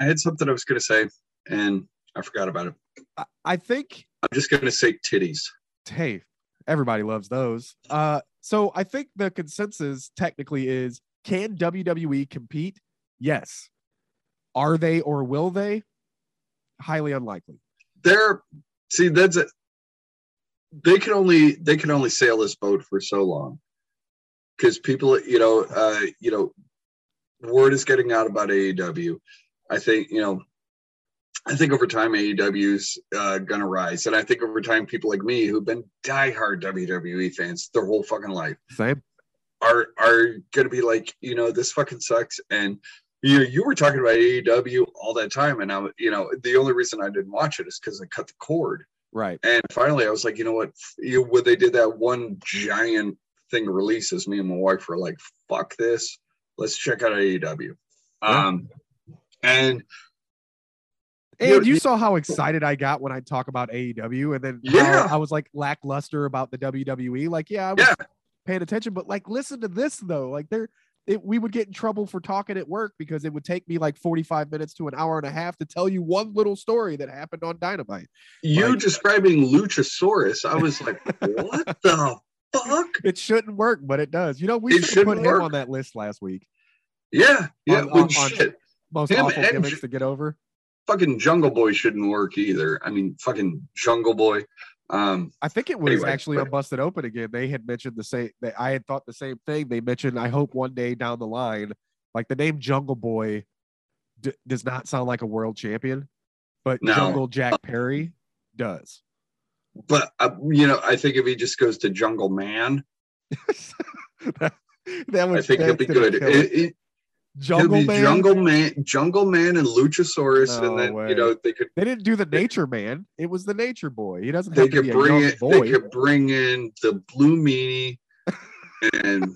S2: I had something I was gonna say, and I forgot about it.
S1: I, I think
S2: I'm just gonna say titties.
S1: hey, everybody loves those. Uh, so I think the consensus technically is can WWE compete? Yes. Are they or will they? Highly unlikely.
S2: They're see that's it. They can only they can only sail this boat for so long because people, you know, uh, you know, word is getting out about AEW. I think you know. I think over time AEW's uh, gonna rise, and I think over time people like me who've been diehard WWE fans their whole fucking life
S1: Same.
S2: are are gonna be like, you know, this fucking sucks. And you you were talking about AEW all that time, and I, you know, the only reason I didn't watch it is because I cut the cord.
S1: Right.
S2: And finally, I was like, you know what? You when they did that one giant thing releases, me and my wife were like, fuck this. Let's check out AEW.
S1: Yeah.
S2: Um, and
S1: And
S2: You-
S1: you,
S2: you-
S1: saw how excited I got when I talk about AEW, and then
S2: Yeah.
S1: I was like lackluster about the WWE. Like, yeah, I was
S2: Yeah.
S1: paying attention, but like, listen to this though. Like, there, it, we would get in trouble for talking at work because it would take me like forty-five minutes to an hour and a half to tell you one little story that happened on Dynamite.
S2: you
S1: Like-
S2: describing Luchasaurus, I was like, what the fuck?
S1: It shouldn't work, but it does. You know, we should put him on that list last week.
S2: Yeah, yeah.
S1: On-
S2: well,
S1: on- on- Most
S2: Him
S1: awful gimmicks to get over.
S2: Fucking Jungle Boy shouldn't work either. I mean, fucking Jungle Boy. Um,
S1: I think it was
S2: Anyway,
S1: actually
S2: but-
S1: Busted Open again. They had mentioned the same. That I had thought the same thing. They mentioned, I hope one day down the line, like the name Jungle Boy d- does not sound like a world champion, but
S2: No.
S1: Jungle Jack Perry does.
S2: But uh, you know, I think if he just goes to Jungle Man,
S1: that, that would
S2: I think he'll be good. It,
S1: it. Jungle
S2: be
S1: Man.
S2: Jungle Man, Jungle Man, and Luchasaurus,
S1: No
S2: and then
S1: way.
S2: you know they could
S1: They didn't do the Nature Man. It was the Nature Boy. He doesn't
S2: they
S1: have to
S2: could
S1: be a
S2: bring it.
S1: boy.
S2: They could bring in the Blue Meanie and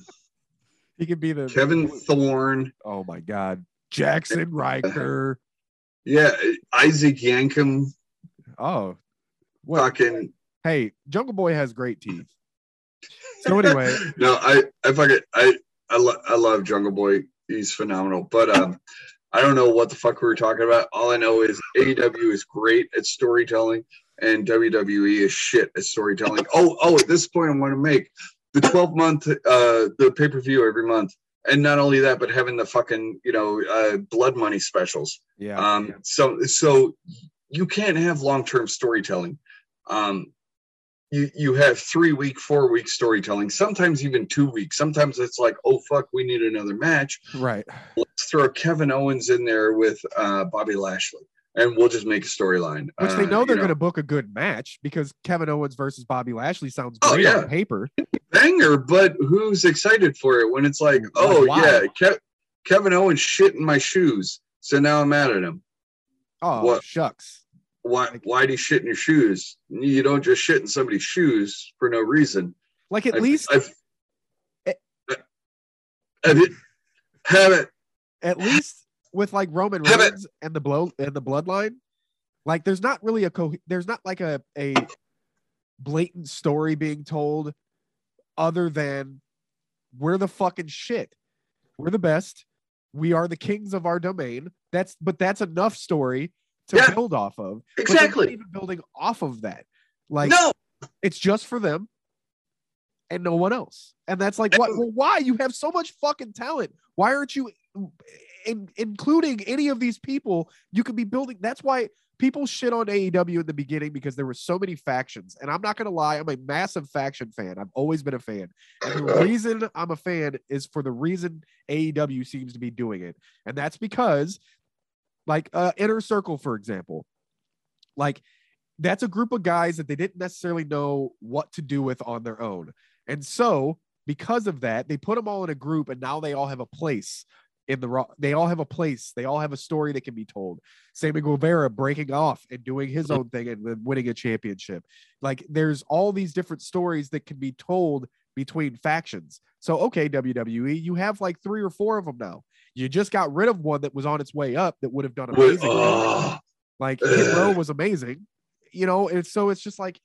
S1: he could be the
S2: Kevin Thorne.
S1: Oh my God, Jackson Ryker.
S2: Yeah, Isaac Yankem.
S1: Oh, well,
S2: Fucking
S1: hey, Jungle Boy has great teeth. So anyway,
S2: no, I I fucking I I, lo- I love Jungle Boy. He's phenomenal. But um, I don't know what the fuck we were talking about. All I know is AEW is great at storytelling, and WWE is shit at storytelling. oh, oh, at this point, I want to make the 12 month, uh, the pay per view every month. And not only that, but having the fucking, you know, uh, blood money specials.
S1: Yeah.
S2: Um, so, so you can't have long term storytelling. Um, you you have three week, four week storytelling, sometimes even two weeks. Sometimes it's like, oh fuck, we need another match.
S1: right.
S2: Let's throw Kevin Owens in there with uh, Bobby Lashley, and we'll just make a storyline.
S1: Which they
S2: Uh,
S1: know
S2: you
S1: they're going to book a good match because Kevin Owens versus Bobby Lashley sounds
S2: Oh,
S1: great
S2: yeah.
S1: on paper.
S2: banger, but who's excited for it when it's like, oh
S1: why?
S2: yeah, Ke- Kevin Owens shit in my shoes, so now I'm mad at him.
S1: Oh,
S2: What?
S1: shucks.
S2: Why?
S1: why
S2: do you shit in your shoes? You don't just shit in somebody's shoes for no reason.
S1: Like at
S2: I've-
S1: least
S2: I've,
S1: Eh.
S2: it, have it.
S1: at least with like Roman Reigns and the blow and the bloodline, like there's not really a co there's not like a a blatant story being told other than we're the fucking shit. We're the best. We are the kings of our domain. That's but that's enough story to
S2: Yeah.
S1: build off of.
S2: Exactly.
S1: even building off of that. Like
S2: no,
S1: it's just for them and no one else. And that's like, what? Well, why? You have so much fucking talent. Why aren't you in, including any of these people? You could be building. That's why people shit on AEW in the beginning because there were so many factions. And I'm not gonna lie, I'm a massive faction fan. I've always been a fan. And the uh-huh. reason I'm a fan is for the reason AEW seems to be doing it, and that's because, like, uh, Inner Circle, for example, like that's a group of guys that they didn't necessarily know what to do with on their own. And so, because of that, they put them all in a group and now they all have a place in the raw. They all have a place. They all have a story that can be told. Sammy Guevara breaking off and doing his own thing and then winning a championship. Like there's all these different stories that can be told between factions. So, okay, WWE, you have like three or four of them now. You just got rid of one that was on its way up that would have done amazing.
S2: oh,
S1: Like Hit Row was amazing, you know, and so it's just like,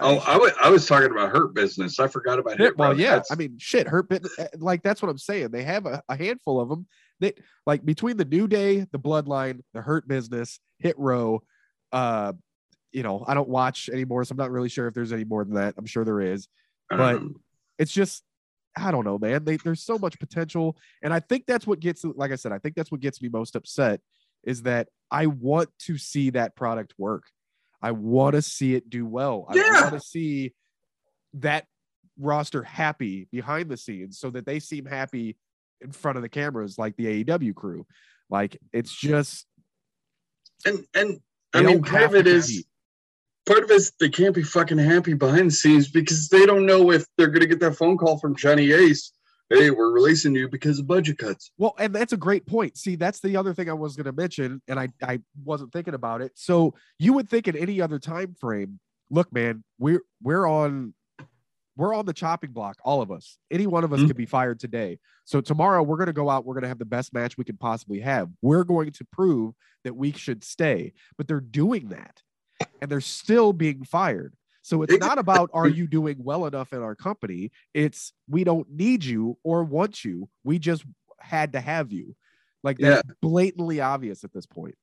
S2: oh, I wa- I was talking about Hurt Business. I forgot about Hit
S1: well,
S2: Row.
S1: yeah.
S2: That's-
S1: I mean, shit, hurt uh, Like that's what I'm saying. They have a, a handful of them that, like, between the New Day, the Bloodline, the Hurt Business, Hit Row. Uh, you know, I don't watch anymore, so I'm not really sure if there's any more than that. I'm sure there is. but-
S2: um,
S1: It's just, I don't know, man. They, there's so much potential, and I think that's what gets, like I said, I think that's what gets me most upset is that I want to see that product work. I want to see it do well. I want to see that roster happy behind the scenes so that they seem happy in front of the cameras like the AEW crew. Like it's just
S2: and and I mean,
S1: don't
S2: part of it is. Part of it is they can't be fucking happy behind the scenes because they don't know if they're gonna get that phone call from Johnny Ace. Hey, we're releasing you because of budget cuts.
S1: Well, and that's a great point. See, that's the other thing I was going to mention, and I I wasn't thinking about it. So you would think in any other time frame, look, man, we're we're on we're on the chopping block, all of us. Any one of us
S2: Mhm.
S1: could be fired today. So tomorrow we're going to go out. We're going to have the best match we could possibly have. We're going to prove that we should stay. But they're doing that, and they're still being fired. So it's not about are you doing well enough in our company? It's we don't need you or want you. We just had to have you. Like that's blatantly obvious at this point.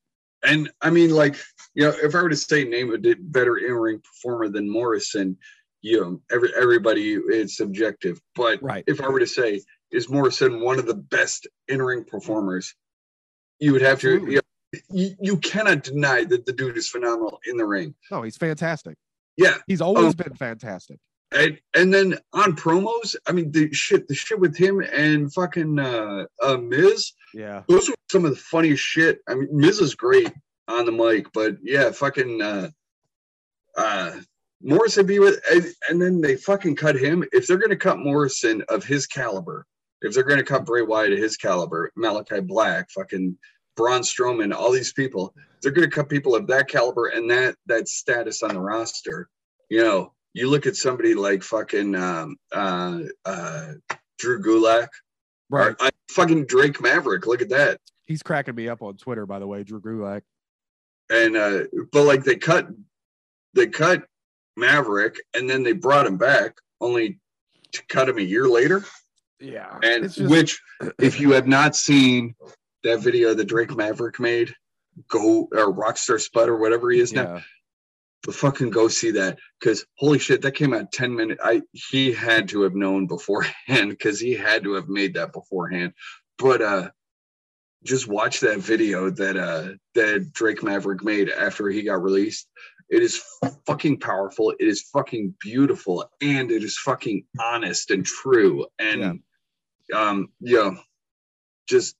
S2: And I mean, like, you know, if I were to say name a better in-ring performer than Morrison, you know, every everybody it's subjective. But
S1: Right.
S2: if I were to say, is Morrison one of the best in-ring performers? You would have to.
S1: Absolutely.
S2: Know, you, you cannot deny that the dude is phenomenal in the ring.
S1: No, he's fantastic.
S2: Yeah,
S1: He's always
S2: Um,
S1: been fantastic.
S2: and and then on promos, I mean, the shit, the shit with him and fucking uh, uh Miz,
S1: Yeah.
S2: those were some of the funniest shit. I mean, Miz is great on the mic, but yeah, fucking uh, uh, Morrison be with, and, and then they fucking cut him. If they're gonna cut Morrison of his caliber, if they're gonna cut Bray Wyatt of his caliber, Malachi Black, fucking Braun Strowman, all these people, they're gonna cut people of that caliber and that that status on the roster. You know, you look at somebody like fucking um, uh, uh, Drew Gulak,
S1: Right.
S2: or, uh, fucking Drake Maverick. Look at that.
S1: He's cracking me up on Twitter, by the way, Drew Gulak.
S2: and uh but like they cut they cut Maverick and then they brought him back only to cut him a year later
S1: Yeah.
S2: and
S1: just-
S2: which if you have not seen that video that Drake Maverick made go or Rockstar Spud or whatever he is now
S1: yeah.
S2: fucking go see that because holy shit, that came out 10 minutes. I he had to have known beforehand because he had to have made that beforehand. But uh just watch that video that uh that Drake Maverick made after he got released. It is fucking powerful. It is fucking beautiful, and it is fucking honest and true. And um, you know, just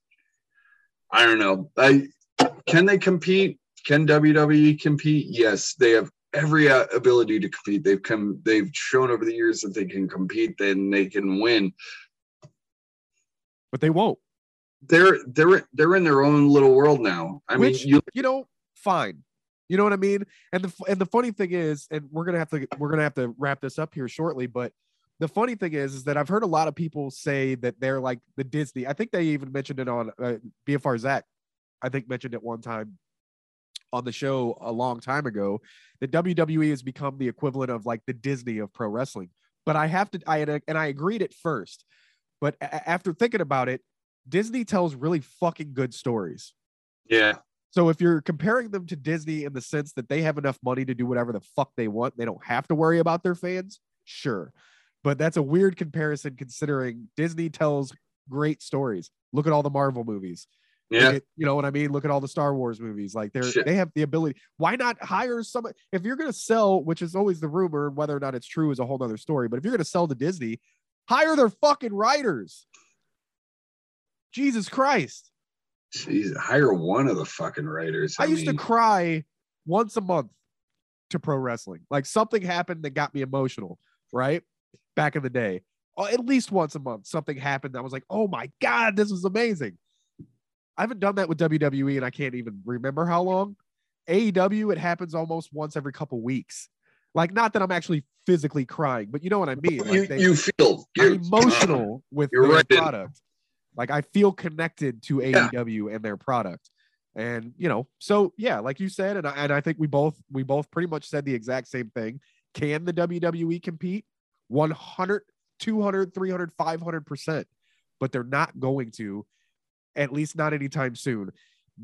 S2: I don't know. I can they compete? Can WWE compete? Yes, they have every ability to compete. They've come. They've shown over the years that they can compete. Then they can win.
S1: But they won't.
S2: They're they're they're in their own little world now. I
S1: Which
S2: mean, you
S1: you know, fine. You know what I mean? And the and the funny thing is, and we're gonna have to we're gonna have to wrap this up here shortly, but the funny thing is, is that I've heard a lot of people say that they're like the Disney. I think they even mentioned it on uh, BFR Zach. I think mentioned it one time on the show a long time ago that WWE has become the equivalent of like the Disney of pro wrestling. But I have to, I had, and I agreed at first, but a- after thinking about it, Disney tells really fucking good stories.
S2: yeah.
S1: So if you're comparing them to Disney in the sense that they have enough money to do whatever the fuck they want, they don't have to worry about their fans, sure. But that's a weird comparison considering Disney tells great stories. Look at all the Marvel movies.
S2: Yeah.
S1: at- you know what I mean? Look at all the Star Wars movies. Like they're
S2: Shit.
S1: they have the ability. Why not hire someone if you're gonna sell, which is always the rumor, whether or not it's true is a whole nother story. But if you're gonna sell to Disney, hire their fucking writers. Jesus Christ.
S2: Jeez, hire one of the fucking writers.
S1: I, used
S2: mean,
S1: to cry once a month to pro wrestling. Like something happened that got me emotional, right? Back in the day. Oh, at least once a month, something happened that was like, oh my God, this was amazing. I haven't done that with WWE and I can't even remember how long. AEW, it happens almost once every couple weeks. Like, not that I'm actually physically crying, but you know what I mean. Like
S2: you,
S1: they-
S2: you feel you're-
S1: emotional with their
S2: right.
S1: product. Like I feel connected to
S2: Yeah.
S1: AEW and their product. And you know, so yeah, like you said, and I, and I think we both we both pretty much said the exact same thing. Can the WWE compete? 100, 200, 300, 500%. But they're not going to, at least not anytime soon.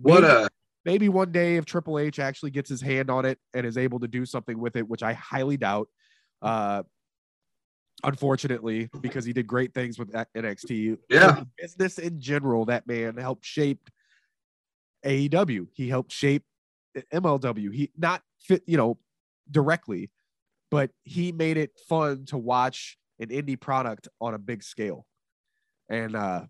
S2: What
S1: Maybe-
S2: a
S1: maybe one day if Triple H actually gets his hand on it and is able to do something with it, which I highly doubt. Uh, unfortunately, because he did great things with NXT.
S2: Yeah.
S1: Business in general, that man helped shape AEW. He helped shape MLW. He not fit, you know, directly, but he made it fun to watch an indie product on a big scale. And uh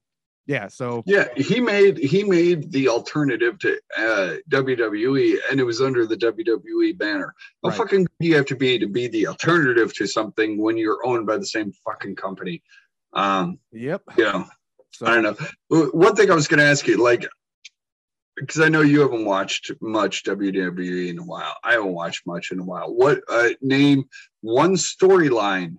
S1: yeah, so
S2: yeah. He made he made the alternative to uh, WWE, and it was under the WWE banner. How
S1: Right.
S2: fucking you have to be to be the alternative to something when you're owned by the same fucking company? Um,
S1: yep.
S2: you know,
S1: So
S2: I don't know. One thing I was going to ask you, like, because I know you haven't watched much WWE in a while. I haven't watched much in a while. What uh, name one storyline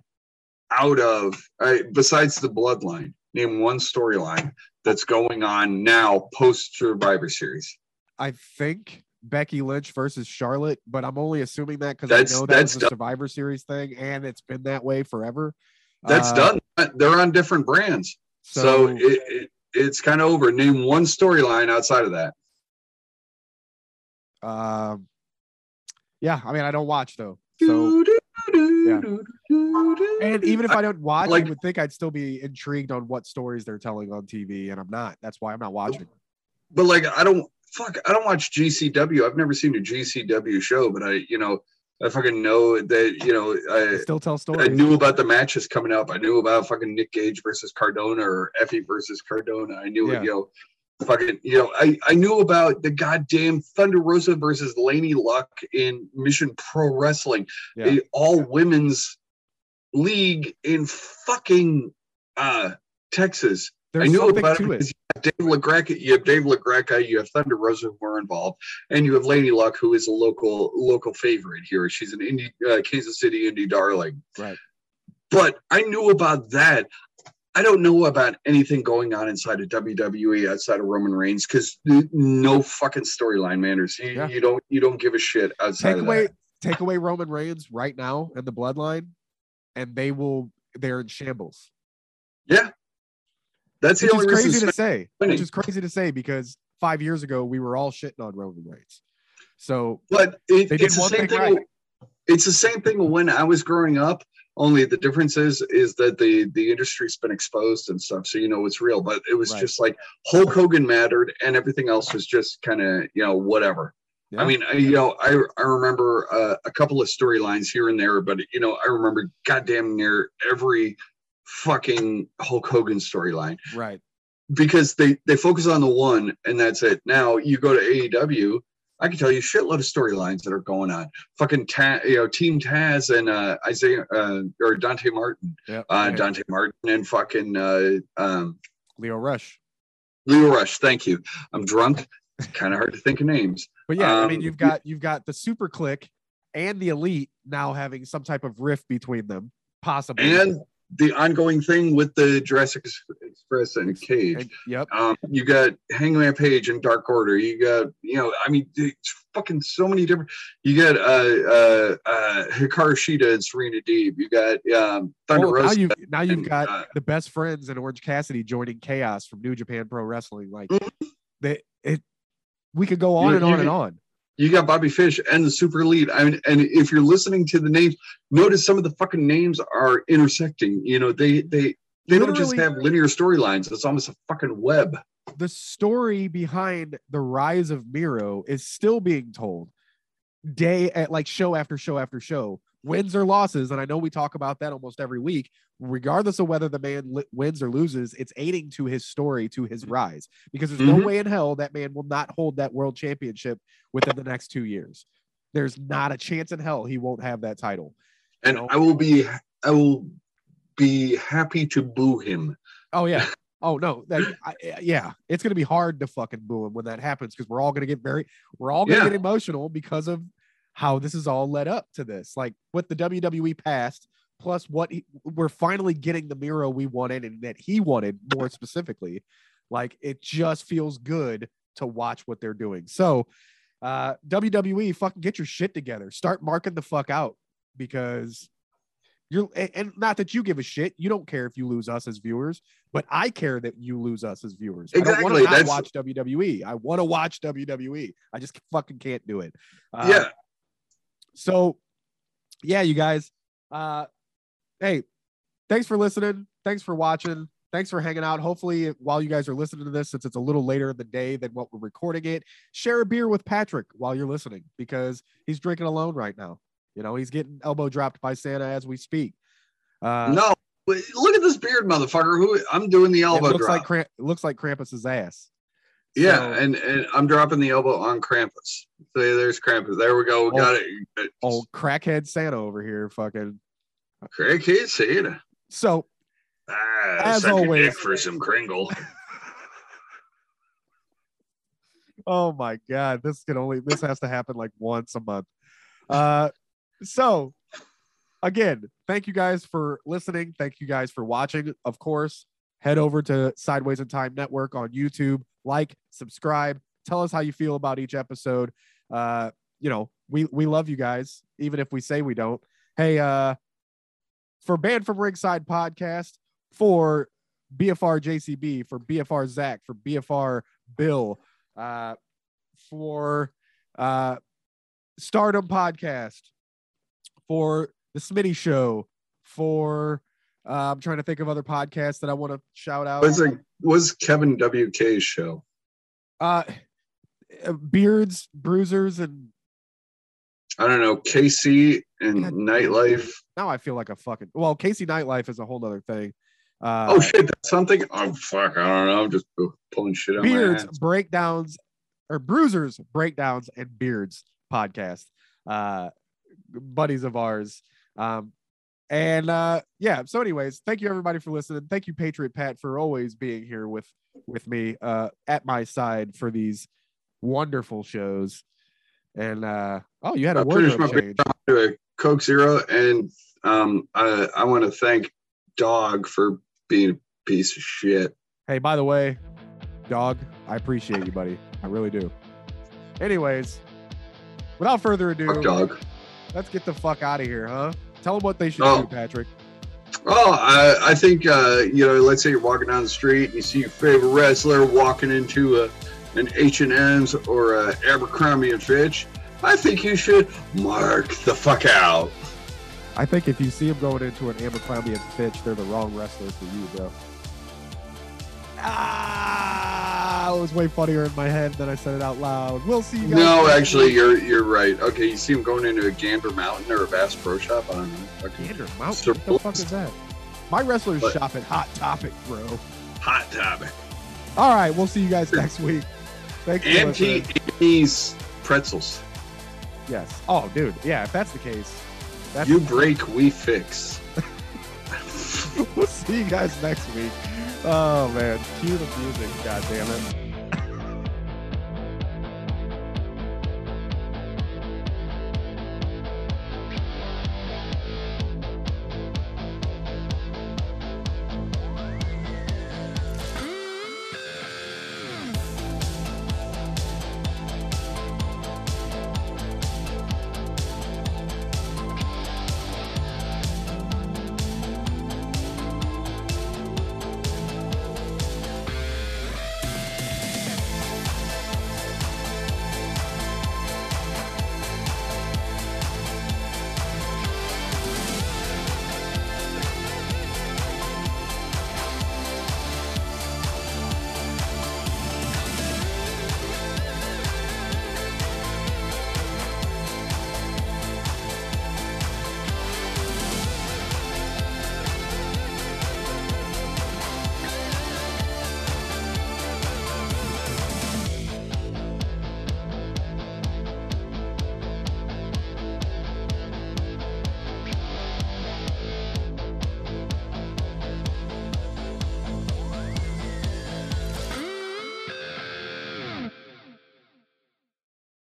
S2: out of uh, besides the Bloodline? Name one storyline that's going on now post Survivor Series.
S1: I think Becky Lynch versus Charlotte, but I'm only assuming that because I know that was
S2: that's
S1: a
S2: done.
S1: Survivor Series thing, and it's been that way forever.
S2: That's
S1: Uh,
S2: done. They're on different brands, so,
S1: So,
S2: it, it, it's kind of over. Name one storyline outside of that.
S1: Um, yeah, I mean, I don't watch though. So, yeah. and even if I don't watch,
S2: like-
S1: you would think I'd still be intrigued on what stories they're telling on TV, and I'm not. That's why I'm not watching.
S2: but like I don't fuck I don't watch GCW. I've never seen a GCW show, but I you know I fucking know that you know
S1: I
S2: I
S1: still tell stories.
S2: I knew about the matches coming up. I knew about fucking Nick Gage versus Cardona or Effy versus Cardona. I knew
S1: Yeah.
S2: you know fucking you know I I knew about the goddamn Thunder Rosa versus Lady Luck in Mission Pro Wrestling,
S1: Yeah.
S2: a all women's league in fucking uh Texas.
S1: There's
S2: I knew about it
S1: it.
S2: because you have Dave LaGreca, you have Dave LaGreca, you have Thunder Rosa who are involved, and you have Lady Luck, who is a local local favorite here. She's an indie uh, Kansas City indie darling.
S1: Right.
S2: But I knew about that. I don't know about anything going on inside of WWE outside of Roman Reigns because no fucking storyline matters. You,
S1: Yeah.
S2: you don't you don't give a shit outside
S1: Take
S2: of
S1: away, take away Roman Reigns right now and the Bloodline, and they will. They're in shambles.
S2: Yeah. That's the only
S1: crazy to say.
S2: winning.
S1: Which is crazy to say because five years ago we were all shitting on Roman Reigns. So
S2: But it, it's the same
S1: thing
S2: thing.
S1: right.
S2: it's the same thing when I was growing up. Only the difference is is that the the industry's been exposed and stuff, so you know it's real. But it was
S1: Right.
S2: just like Hulk Hogan mattered, and everything else was just kind of you know whatever.
S1: Yeah.
S2: I mean, I, you know, I I remember uh, a couple of storylines here and there, but you know, I remember goddamn near every fucking Hulk Hogan storyline
S1: right.
S2: because they they focus on the one and that's it. Now you go to AEW, I can tell you a shitload of storylines that are going on. Fucking Ta- you know, Team Taz and uh, Isaiah uh, or Dante Martin,
S1: Yeah.
S2: uh, Dante Martin and fucking uh, um,
S1: Lio Rush.
S2: Lio Rush. Thank you. I'm drunk. It's kind of hard to think of names.
S1: But yeah, I mean,
S2: Um,
S1: you've got you've got the Super Kliq and the Elite now having some type of rift between them, possibly.
S2: And the ongoing thing with the Jurassic Express and Cage.
S1: Yep.
S2: Um, you got Hangman Page and Dark Order. You got, you know, I mean, fucking so many different. You got uh, uh, uh, Hikaru Shida and Serena Deeb. You got um, Thunder
S1: now
S2: Rosa.
S1: you've now you've
S2: and,
S1: got
S2: uh,
S1: the best friends and Orange Cassidy joining Chaos from New Japan Pro Wrestling. Like
S2: Mhm.
S1: they, it, we could go on
S2: You-
S1: and on
S2: you
S1: and on.
S2: You got Bobby Fish and the Super Elite. I mean, and if you're listening to the names, notice some of the fucking names are intersecting. You know, they they they don't just have linear storylines. It's almost a fucking web.
S1: the story behind the rise of Miro is still being told day at like show after show after show, wins or losses. And I know we talk about that almost every week, regardless of whether the man li- wins or loses, it's aiding to his story, to his rise, because there's no
S2: Mhm.
S1: way in hell that man will not hold that world championship within the next two years. There's not a chance in hell he won't have that title.
S2: And
S1: know?
S2: I will be I will be happy to boo him.
S1: Oh yeah. Oh no. That, I, yeah, it's gonna be hard to fucking boo him when that happens because we're all gonna get very, we're all gonna
S2: Yeah.
S1: get emotional because of how this is all led up to this. Like what the WWE past, plus what he, we're finally getting the Miro we wanted and that he wanted more specifically. Like it just feels good to watch what they're doing. So, uh, WWE, fucking get your shit together. Start marking the fuck out because you're and, not that you give a shit. You don't care if you lose us as viewers, but I care that you lose us as viewers. I don't want
S2: Exactly,
S1: to watch WWE. I want to watch WWE. I just fucking can't do it. Uh,
S2: yeah.
S1: So, yeah, you guys. Uh, hey, thanks for listening. Thanks for watching. Thanks for hanging out. Hopefully, while you guys are listening to this, since it's a little later in the day than what we're recording it, share a beer with Patrick while you're listening because he's drinking alone right now. You know, he's getting elbow dropped by Santa as we speak. Uh,
S2: no, look at this beard, motherfucker. Who I'm doing the
S1: it
S2: elbow
S1: looks
S2: drop.
S1: like Kramp- it looks like Krampus's ass.
S2: Yeah,
S1: So-
S2: and and I'm dropping the elbow on Krampus. So there's Krampus. There we go. We
S1: Oh.
S2: got it.
S1: old crackhead Santa over here, fucking.
S2: Can't say it.
S1: So
S2: Ah,
S1: As always.
S2: dick for some Kringle.
S1: Oh my god, this can only this has to happen like once a month. Uh so again, thank you guys for listening. Thank you guys for watching. Of course, head over to Sideways in Time Network on YouTube, like, subscribe, tell us how you feel about each episode. Uh, you know, we we love you guys, even if we say we don't. Hey, uh for Banned from Ringside podcast, for BFR JCB, for BFR Zach, for BFR Bill, uh, for uh, Stardom Podcast, for the Smitty Show, for uh, I'm trying to think of other podcasts that I want to shout out.
S2: Was it was Kevin WK's show?
S1: Uh, beards, bruisers, and
S2: I don't know. KC and
S1: God.
S2: Nightlife.
S1: now I feel like a fucking well. Casey Nightlife is a whole other thing. Uh,
S2: oh shit, that's something. Oh fuck, I don't know. I'm just pulling shit out my
S1: beards breakdowns or bruisers breakdowns and beards podcast uh buddies of ours um and uh yeah so anyways thank you everybody for listening thank you patriot pat for always being here with with me uh at my side for these wonderful shows and uh oh you had a wardrobe
S2: my
S1: change
S2: to a Coke Zero, and um, I, I want to thank Dog for being a piece of shit.
S1: Hey, by the way, dog, I appreciate you, buddy. I really do. Anyways, without further ado,
S2: Dog.
S1: let's get the fuck out of here, huh? Tell them what they should
S2: Oh.
S1: do, Patrick.
S2: Oh, I, I think uh, you know. Let's say you're walking down the street and you see your favorite wrestler walking into a, an H and M's or a Abercrombie and Fitch. I think you should mark the fuck out.
S1: I think if you see him going into an Abercrombie and Fitch, they're the wrong wrestler for you, bro. Ah, it was way funnier in my head than I said it out loud. We'll see you guys.
S2: No,
S1: next
S2: actually, you're you're right. Okay, you see him going into a Gander Mountain or a Bass Pro Shop. I don't know. Fucking
S1: Gander Mountain. What the fuck is that? My wrestlers
S2: What?
S1: shop at Hot Topic, bro.
S2: hot topic.
S1: All right, we'll see you guys next week. For
S2: Anti
S1: listening.
S2: Pretzels.
S1: Yes. Oh, dude. Yeah, if that's the case, that's
S2: You break, we fix.
S1: we'll see you guys next week. Oh man, cue the music. God damn it.